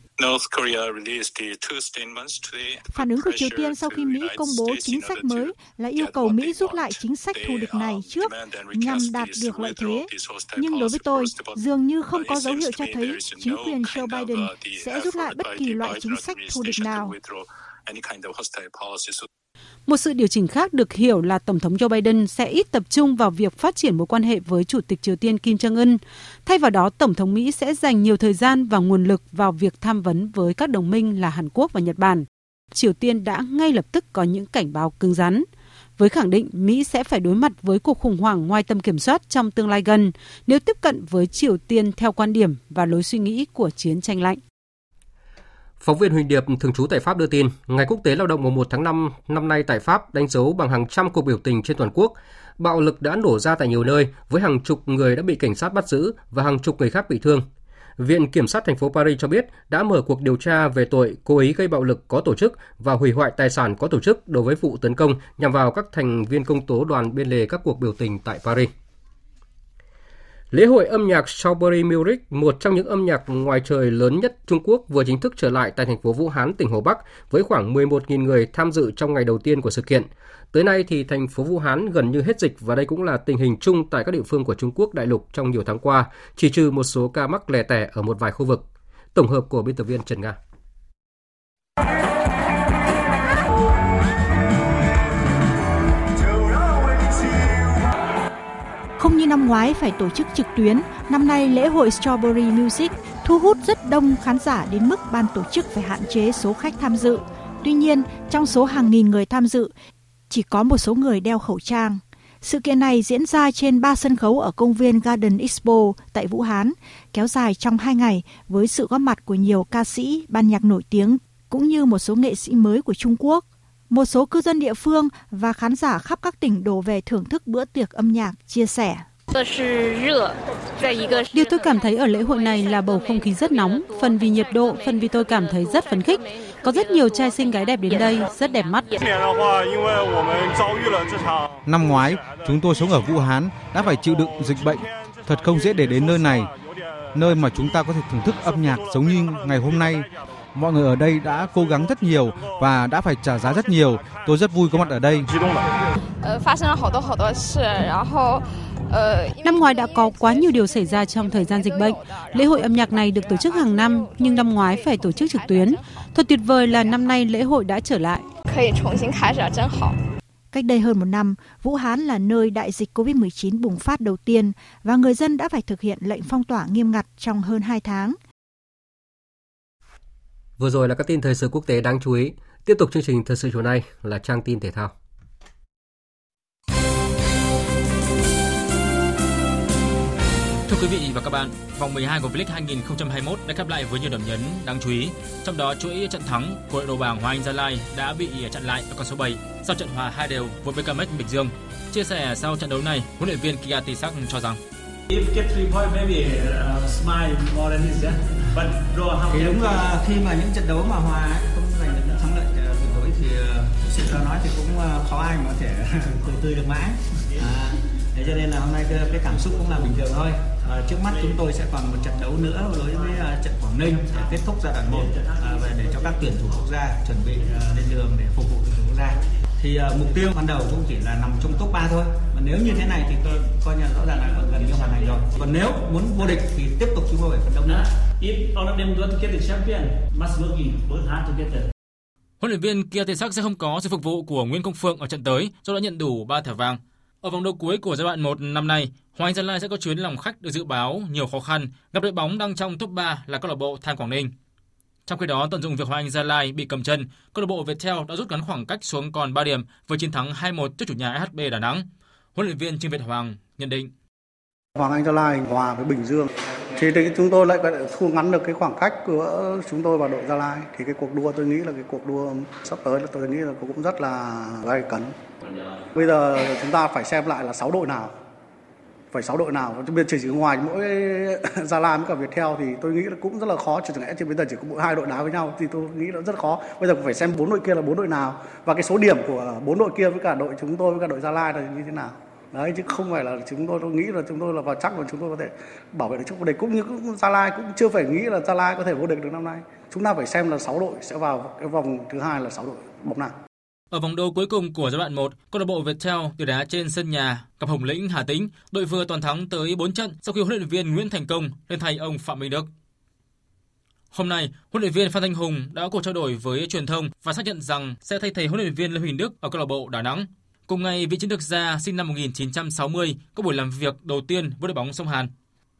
Phản ứng của Triều Tiên sau khi Mỹ công bố chính sách mới là yêu cầu Mỹ rút lại chính sách thù địch này trước nhằm đạt được lợi thế. Nhưng đối với tôi, dường như không có dấu hiệu cho thấy chính quyền Joe Biden sẽ rút lại bất kỳ loại chính sách thù địch nào. Một sự điều chỉnh khác được hiểu là Tổng thống Joe Biden sẽ ít tập trung vào việc phát triển mối quan hệ với Chủ tịch Triều Tiên Kim Jong-un. Thay vào đó, Tổng thống Mỹ sẽ dành nhiều thời gian và nguồn lực vào việc tham vấn với các đồng minh là Hàn Quốc và Nhật Bản. Triều Tiên đã ngay lập tức có những cảnh báo cứng rắn. Với khẳng định Mỹ sẽ phải đối mặt với cuộc khủng hoảng ngoài tầm kiểm soát trong tương lai gần nếu tiếp cận với Triều Tiên theo quan điểm và lối suy nghĩ của chiến tranh lạnh. Phóng viên Huỳnh Điệp thường trú tại Pháp đưa tin, Ngày Quốc tế Lao động mùng 1 tháng 5 năm nay tại Pháp đánh dấu bằng hàng trăm cuộc biểu tình trên toàn quốc. Bạo lực đã nổ ra tại nhiều nơi với hàng chục người đã bị cảnh sát bắt giữ và hàng chục người khác bị thương. Viện Kiểm sát thành phố Paris cho biết đã mở cuộc điều tra về tội cố ý gây bạo lực có tổ chức và hủy hoại tài sản có tổ chức đối với vụ tấn công nhằm vào các thành viên công tố đoàn bên lề các cuộc biểu tình tại Paris. Lễ hội âm nhạc Strawberry Music, một trong những âm nhạc ngoài trời lớn nhất Trung Quốc vừa chính thức trở lại tại thành phố Vũ Hán, tỉnh Hồ Bắc với khoảng 11.000 người tham dự trong ngày đầu tiên của sự kiện. Tới nay thì thành phố Vũ Hán gần như hết dịch và đây cũng là tình hình chung tại các địa phương của Trung Quốc đại lục trong nhiều tháng qua, chỉ trừ một số ca mắc lẻ tẻ ở một vài khu vực. Tổng hợp của biên tập viên Trần Nga. Như năm ngoái phải tổ chức trực tuyến, năm nay lễ hội Strawberry Music thu hút rất đông khán giả đến mức ban tổ chức phải hạn chế số khách tham dự. Tuy nhiên, trong số hàng nghìn người tham dự, chỉ có một số người đeo khẩu trang. Sự kiện này diễn ra trên ba sân khấu ở công viên Garden Expo tại Vũ Hán, kéo dài trong hai ngày với sự góp mặt của nhiều ca sĩ, ban nhạc nổi tiếng cũng như một số nghệ sĩ mới của Trung Quốc. Một số cư dân địa phương và khán giả khắp các tỉnh đổ về thưởng thức bữa tiệc âm nhạc chia sẻ. Điều tôi cảm thấy ở lễ hội này là bầu không khí rất nóng, phần vì nhiệt độ, phần vì tôi cảm thấy rất phấn khích. Có rất nhiều trai xinh gái đẹp đến đây, rất đẹp mắt. Năm ngoái, chúng tôi sống ở Vũ Hán đã phải chịu đựng dịch bệnh. Thật không dễ để đến nơi này, nơi mà chúng ta có thể thưởng thức âm nhạc giống như ngày hôm nay. Mọi người ở đây đã cố gắng rất nhiều và đã phải trả giá rất nhiều. Tôi rất vui có mặt ở đây. Năm ngoái đã có quá nhiều điều xảy ra trong thời gian dịch bệnh. Lễ hội âm nhạc này được tổ chức hàng năm, nhưng năm ngoái phải tổ chức trực tuyến. Thật tuyệt vời là năm nay lễ hội đã trở lại. Cách đây hơn một năm, Vũ Hán là nơi đại dịch COVID-19 bùng phát đầu tiên và người dân đã phải thực hiện lệnh phong tỏa nghiêm ngặt trong hơn 2 tháng. Vừa rồi là các tin thời sự quốc tế đáng chú ý. Tiếp tục chương trình thời sự chiều nay là trang tin thể thao. Thưa quý vị và các bạn, vòng 12 của V-League 2021 đã khép lại với nhiều điểm nhấn đáng chú ý. Trong đó, chuỗi trận thắng của đội đầu bảng Hoàng Anh Gia Lai đã bị chặn lại ở con số 7 sau trận hòa hai đều với BKMX Bình Dương. Chia sẻ sau trận đấu này, huấn luyện viên Kia Tisak cho rằng thì đúng là khi mà những trận đấu mà hòa không giành được thắng lợi tuyệt đối thì sự cho nói thì cũng khó ai mà có thể cười tươi được mãi. À, thế cho nên là hôm nay cái, cái cảm xúc cũng là bình thường thôi. À, trước mắt chúng tôi sẽ còn một trận đấu nữa đối với uh, trận Quảng Ninh để kết thúc giai đoạn 1 à, và để cho các tuyển thủ quốc gia chuẩn bị uh, lên đường để phục vụ tuyển thủ quốc gia thì uh, mục tiêu ban đầu cũng chỉ là nằm trong top 3 thôi mà nếu như thế này thì tôi coi như rõ ràng là gần như hoàn thành rồi còn nếu muốn vô địch thì tiếp tục chúng tôi phải phấn đấu nữa If all of them want to get the champion, must working both hard to get there. Huấn luyện viên Kia Tae Sắc sẽ không có sự phục vụ của Nguyễn Công Phượng ở trận tới do đã nhận đủ 3 thẻ vàng. Ở vòng đấu cuối của giai đoạn 1 năm nay, Hoàng Anh Gia Lai sẽ có chuyến lòng khách được dự báo nhiều khó khăn, gặp đội bóng đang trong top 3 là câu lạc bộ Than Quảng Ninh. Trong khi đó, tận dụng việc Hoàng Anh Gia Lai bị cầm chân, câu lạc bộ Viettel đã rút ngắn khoảng cách xuống còn 3 điểm với chiến thắng 2-1 trước chủ nhà SHB Đà Nẵng. Huấn luyện viên Trương Việt Hoàng nhận định: Hoàng Anh Gia Lai hòa với Bình Dương. Thì, thì chúng tôi lại thu ngắn được cái khoảng cách của chúng tôi và đội Gia Lai. Thì cái cuộc đua tôi nghĩ là cái cuộc đua sắp tới là tôi nghĩ là cũng rất là gay cấn. Bây giờ chúng ta phải xem lại là 6 đội nào phải 6 đội nào. Chứ biên giờ chỉ ngoài mỗi Gia Lai với cả Viettel thì tôi nghĩ là cũng rất là khó. Chẳng lẽ trên bây giờ chỉ có mỗi hai đội đá với nhau thì tôi nghĩ là rất khó. Bây giờ phải xem bốn đội kia là bốn đội nào. Và cái số điểm của bốn đội kia với cả đội chúng tôi với cả đội Gia Lai là như thế nào. Đấy, chứ không phải là chúng tôi tôi nghĩ là chúng tôi là vào chắc là chúng tôi có thể bảo vệ được chức vô địch. Cũng như cũng Gia Lai cũng chưa phải nghĩ là Gia Lai có thể vô địch được năm nay. Chúng ta phải xem là 6 đội sẽ vào cái vòng thứ hai là 6 đội bóng nào ở vòng đấu cuối cùng của giai đoạn 1, câu lạc bộ Viettel từ đá trên sân nhà gặp Hồng Lĩnh Hà Tĩnh, đội vừa toàn thắng tới 4 trận sau khi huấn luyện viên Nguyễn Thành Công lên thay ông Phạm Minh Đức. Hôm nay, huấn luyện viên Phan Thanh Hùng đã có cuộc trao đổi với truyền thông và xác nhận rằng sẽ thay thế huấn luyện viên Lê Huỳnh Đức ở câu lạc bộ Đà Nẵng. Cùng ngày, vị chiến lược gia sinh năm 1960 có buổi làm việc đầu tiên với đội bóng sông Hàn.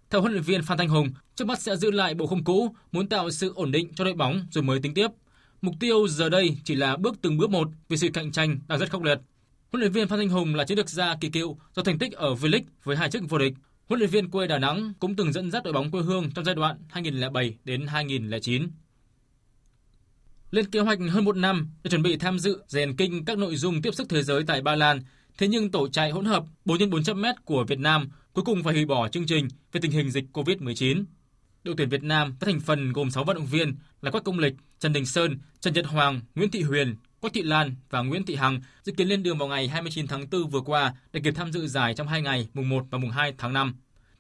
Theo huấn luyện viên Phan Thanh Hùng, trước mắt sẽ giữ lại bộ khung cũ, muốn tạo sự ổn định cho đội bóng rồi mới tính tiếp. Mục tiêu giờ đây chỉ là bước từng bước một vì sự cạnh tranh đang rất khốc liệt. Huấn luyện viên Phan Thanh Hùng là chiến lược gia kỳ cựu do thành tích ở V-League với hai chức vô địch. Huấn luyện viên quê Đà Nẵng cũng từng dẫn dắt đội bóng quê hương trong giai đoạn 2007 đến 2009. Lên kế hoạch hơn một năm để chuẩn bị tham dự rèn kinh các nội dung tiếp sức thế giới tại Ba Lan, thế nhưng tổ chạy hỗn hợp 4x400m của Việt Nam cuối cùng phải hủy bỏ chương trình về tình hình dịch COVID-19 đội tuyển Việt Nam với thành phần gồm 6 vận động viên là Quách Công Lịch, Trần Đình Sơn, Trần Nhật Hoàng, Nguyễn Thị Huyền, Quách Thị Lan và Nguyễn Thị Hằng dự kiến lên đường vào ngày 29 tháng 4 vừa qua để kịp tham dự giải trong hai ngày mùng 1 và mùng 2 tháng 5.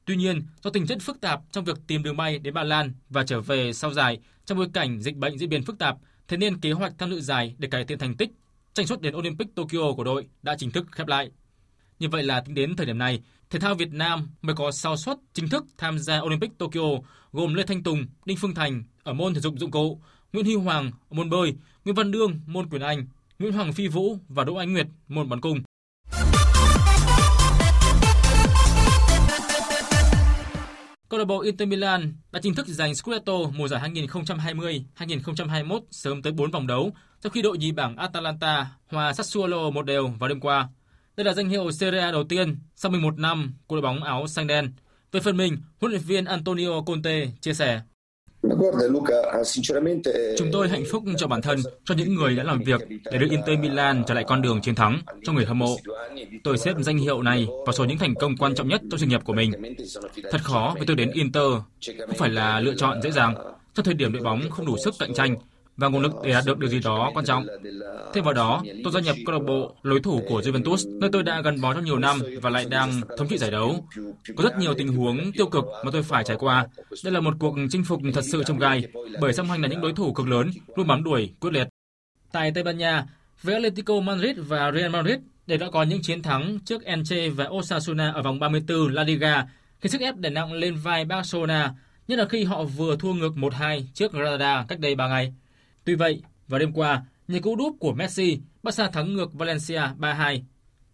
Tuy nhiên, do tình chất phức tạp trong việc tìm đường bay đến Ba Lan và trở về sau giải trong bối cảnh dịch bệnh diễn biến phức tạp, thế nên kế hoạch tham dự giải để cải thiện thành tích, tranh suất đến Olympic Tokyo của đội đã chính thức khép lại. Như vậy là tính đến thời điểm này, thể thao Việt Nam mới có 6 suất chính thức tham gia Olympic Tokyo gồm Lê Thanh Tùng, Đinh Phương Thành ở môn thể dục dụng cụ, Nguyễn Huy Hoàng ở môn bơi, Nguyễn Văn Đương môn quyền Anh, Nguyễn Hoàng Phi Vũ và Đỗ Ánh Nguyệt môn bắn cung. Câu lạc bộ Inter Milan đã chính thức giành Scudetto mùa giải 2020-2021 sớm tới 4 vòng đấu, sau khi đội nhì bảng Atalanta hòa Sassuolo một đều vào đêm qua. Đây là danh hiệu Serie A đầu tiên sau 11 năm của đội bóng áo xanh đen. Về phần mình, huấn luyện viên Antonio Conte chia sẻ. Chúng tôi hạnh phúc cho bản thân, cho những người đã làm việc để đưa Inter Milan trở lại con đường chiến thắng cho người hâm mộ. Tôi xếp danh hiệu này vào số những thành công quan trọng nhất trong sự nghiệp của mình. Thật khó với tôi đến Inter, không phải là lựa chọn dễ dàng. Trong thời điểm đội bóng không đủ sức cạnh tranh, và nguồn lực để đạt được điều gì đó quan trọng. Thêm vào đó, tôi gia nhập câu lạc bộ lối thủ của Juventus, nơi tôi đã gắn bó trong nhiều năm và lại đang thống trị giải đấu. Có rất nhiều tình huống tiêu cực mà tôi phải trải qua. Đây là một cuộc chinh phục thật sự trong gai, bởi song hành là những đối thủ cực lớn, luôn bám đuổi, quyết liệt. Tại Tây Ban Nha, với Atletico Madrid và Real Madrid đều đã có những chiến thắng trước Elche và Osasuna ở vòng 34 La Liga, khi sức ép đè nặng lên vai Barcelona, nhất là khi họ vừa thua ngược 1-2 trước Granada cách đây 3 ngày. Tuy vậy, vào đêm qua, nhờ cú đúp của Messi, Barca thắng ngược Valencia 3-2.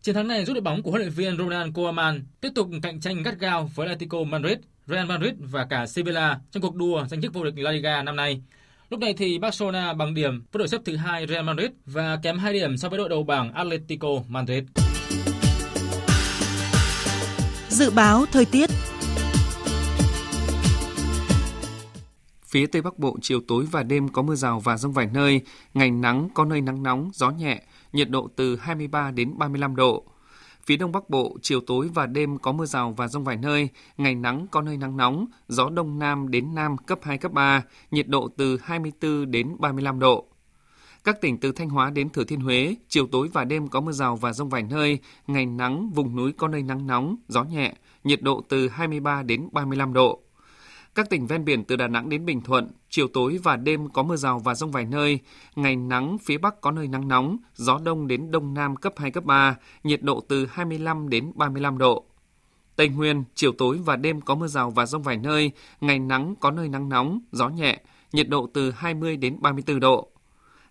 Chiến thắng này giúp đội bóng của huấn luyện viên Ronald Koeman tiếp tục cạnh tranh gắt gao với Atletico Madrid, Real Madrid và cả Sevilla trong cuộc đua giành chức vô địch La Liga năm nay. Lúc này thì Barcelona bằng điểm với đội xếp thứ hai Real Madrid và kém 2 điểm so với đội đầu bảng Atletico Madrid. Dự báo thời tiết Phía Tây Bắc Bộ chiều tối và đêm có mưa rào và rông vài nơi, ngày nắng có nơi nắng nóng, gió nhẹ, nhiệt độ từ 23 đến 35 độ. Phía Đông Bắc Bộ chiều tối và đêm có mưa rào và rông vài nơi, ngày nắng có nơi nắng nóng, gió Đông Nam đến Nam cấp 2, cấp 3, nhiệt độ từ 24 đến 35 độ. Các tỉnh từ Thanh Hóa đến Thừa Thiên Huế, chiều tối và đêm có mưa rào và rông vài nơi, ngày nắng, vùng núi có nơi nắng nóng, gió nhẹ, nhiệt độ từ 23 đến 35 độ. Các tỉnh ven biển từ Đà Nẵng đến Bình Thuận, chiều tối và đêm có mưa rào và rông vài nơi, ngày nắng, phía Bắc có nơi nắng nóng, gió đông đến đông nam cấp 2, cấp 3, nhiệt độ từ 25 đến 35 độ. Tây Nguyên, chiều tối và đêm có mưa rào và rông vài nơi, ngày nắng có nơi nắng nóng, gió nhẹ, nhiệt độ từ 20 đến 34 độ.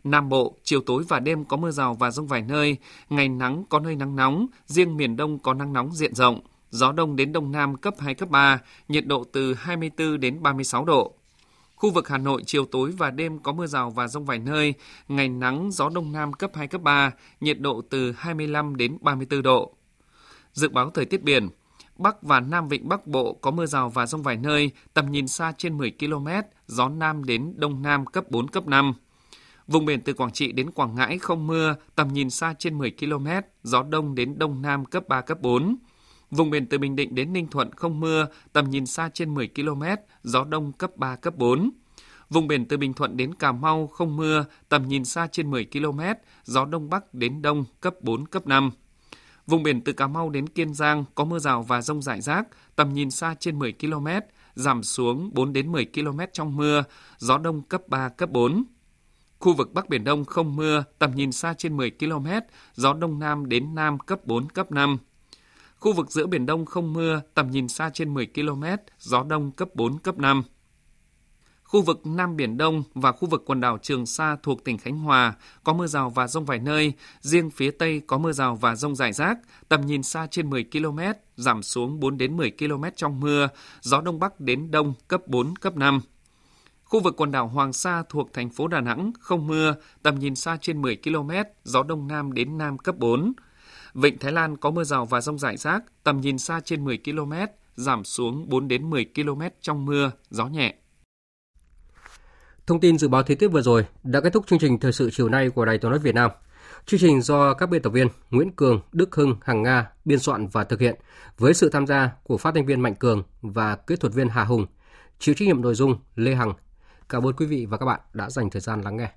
Nam Bộ, chiều tối và đêm có mưa rào và rông vài nơi, ngày nắng có nơi nắng nóng, riêng miền Đông có nắng nóng diện rộng, gió đông đến đông nam cấp 2, cấp 3, nhiệt độ từ 24 đến 36 độ. Khu vực Hà Nội chiều tối và đêm có mưa rào và rông vài nơi, ngày nắng gió đông nam cấp 2, cấp 3, nhiệt độ từ 25 đến 34 độ. Dự báo thời tiết biển, Bắc và Nam Vịnh Bắc Bộ có mưa rào và rông vài nơi, tầm nhìn xa trên 10 km, gió Nam đến Đông Nam cấp 4, cấp 5. Vùng biển từ Quảng Trị đến Quảng Ngãi không mưa, tầm nhìn xa trên 10 km, gió Đông đến Đông Nam cấp 3, cấp 4. Vùng biển từ Bình Định đến Ninh Thuận không mưa, tầm nhìn xa trên 10 km, gió Đông cấp 3, cấp 4. Vùng biển từ Bình Thuận đến Cà Mau không mưa, tầm nhìn xa trên 10 km, gió Đông Bắc đến Đông cấp 4, cấp 5. Vùng biển từ Cà Mau đến Kiên Giang có mưa rào và rông rải rác, tầm nhìn xa trên 10 km, giảm xuống 4 đến 10 km trong mưa, gió đông cấp 3, cấp 4. Khu vực Bắc Biển Đông không mưa, tầm nhìn xa trên 10 km, gió đông nam đến nam cấp 4, cấp 5. Khu vực giữa Biển Đông không mưa, tầm nhìn xa trên 10 km, gió đông cấp 4, cấp 5. Khu vực Nam Biển Đông và khu vực quần đảo Trường Sa thuộc tỉnh Khánh Hòa có mưa rào và rông vài nơi, riêng phía Tây có mưa rào và rông rải rác, tầm nhìn xa trên 10 km, giảm xuống 4 đến 10 km trong mưa, gió Đông Bắc đến Đông cấp 4, cấp 5. Khu vực quần đảo Hoàng Sa thuộc thành phố Đà Nẵng không mưa, tầm nhìn xa trên 10 km, gió Đông Nam đến Nam cấp 4. Vịnh Thái Lan có mưa rào và rông rải rác, tầm nhìn xa trên 10 km, giảm xuống 4 đến 10 km trong mưa, gió nhẹ. Thông tin dự báo thời tiết vừa rồi đã kết thúc chương trình thời sự chiều nay của Đài Tiếng nói Việt Nam. Chương trình do các biên tập viên Nguyễn Cường, Đức Hưng, Hằng Nga biên soạn và thực hiện với sự tham gia của phát thanh viên Mạnh Cường và kỹ thuật viên Hà Hùng. Chịu trách nhiệm nội dung Lê Hằng. Cảm ơn quý vị và các bạn đã dành thời gian lắng nghe.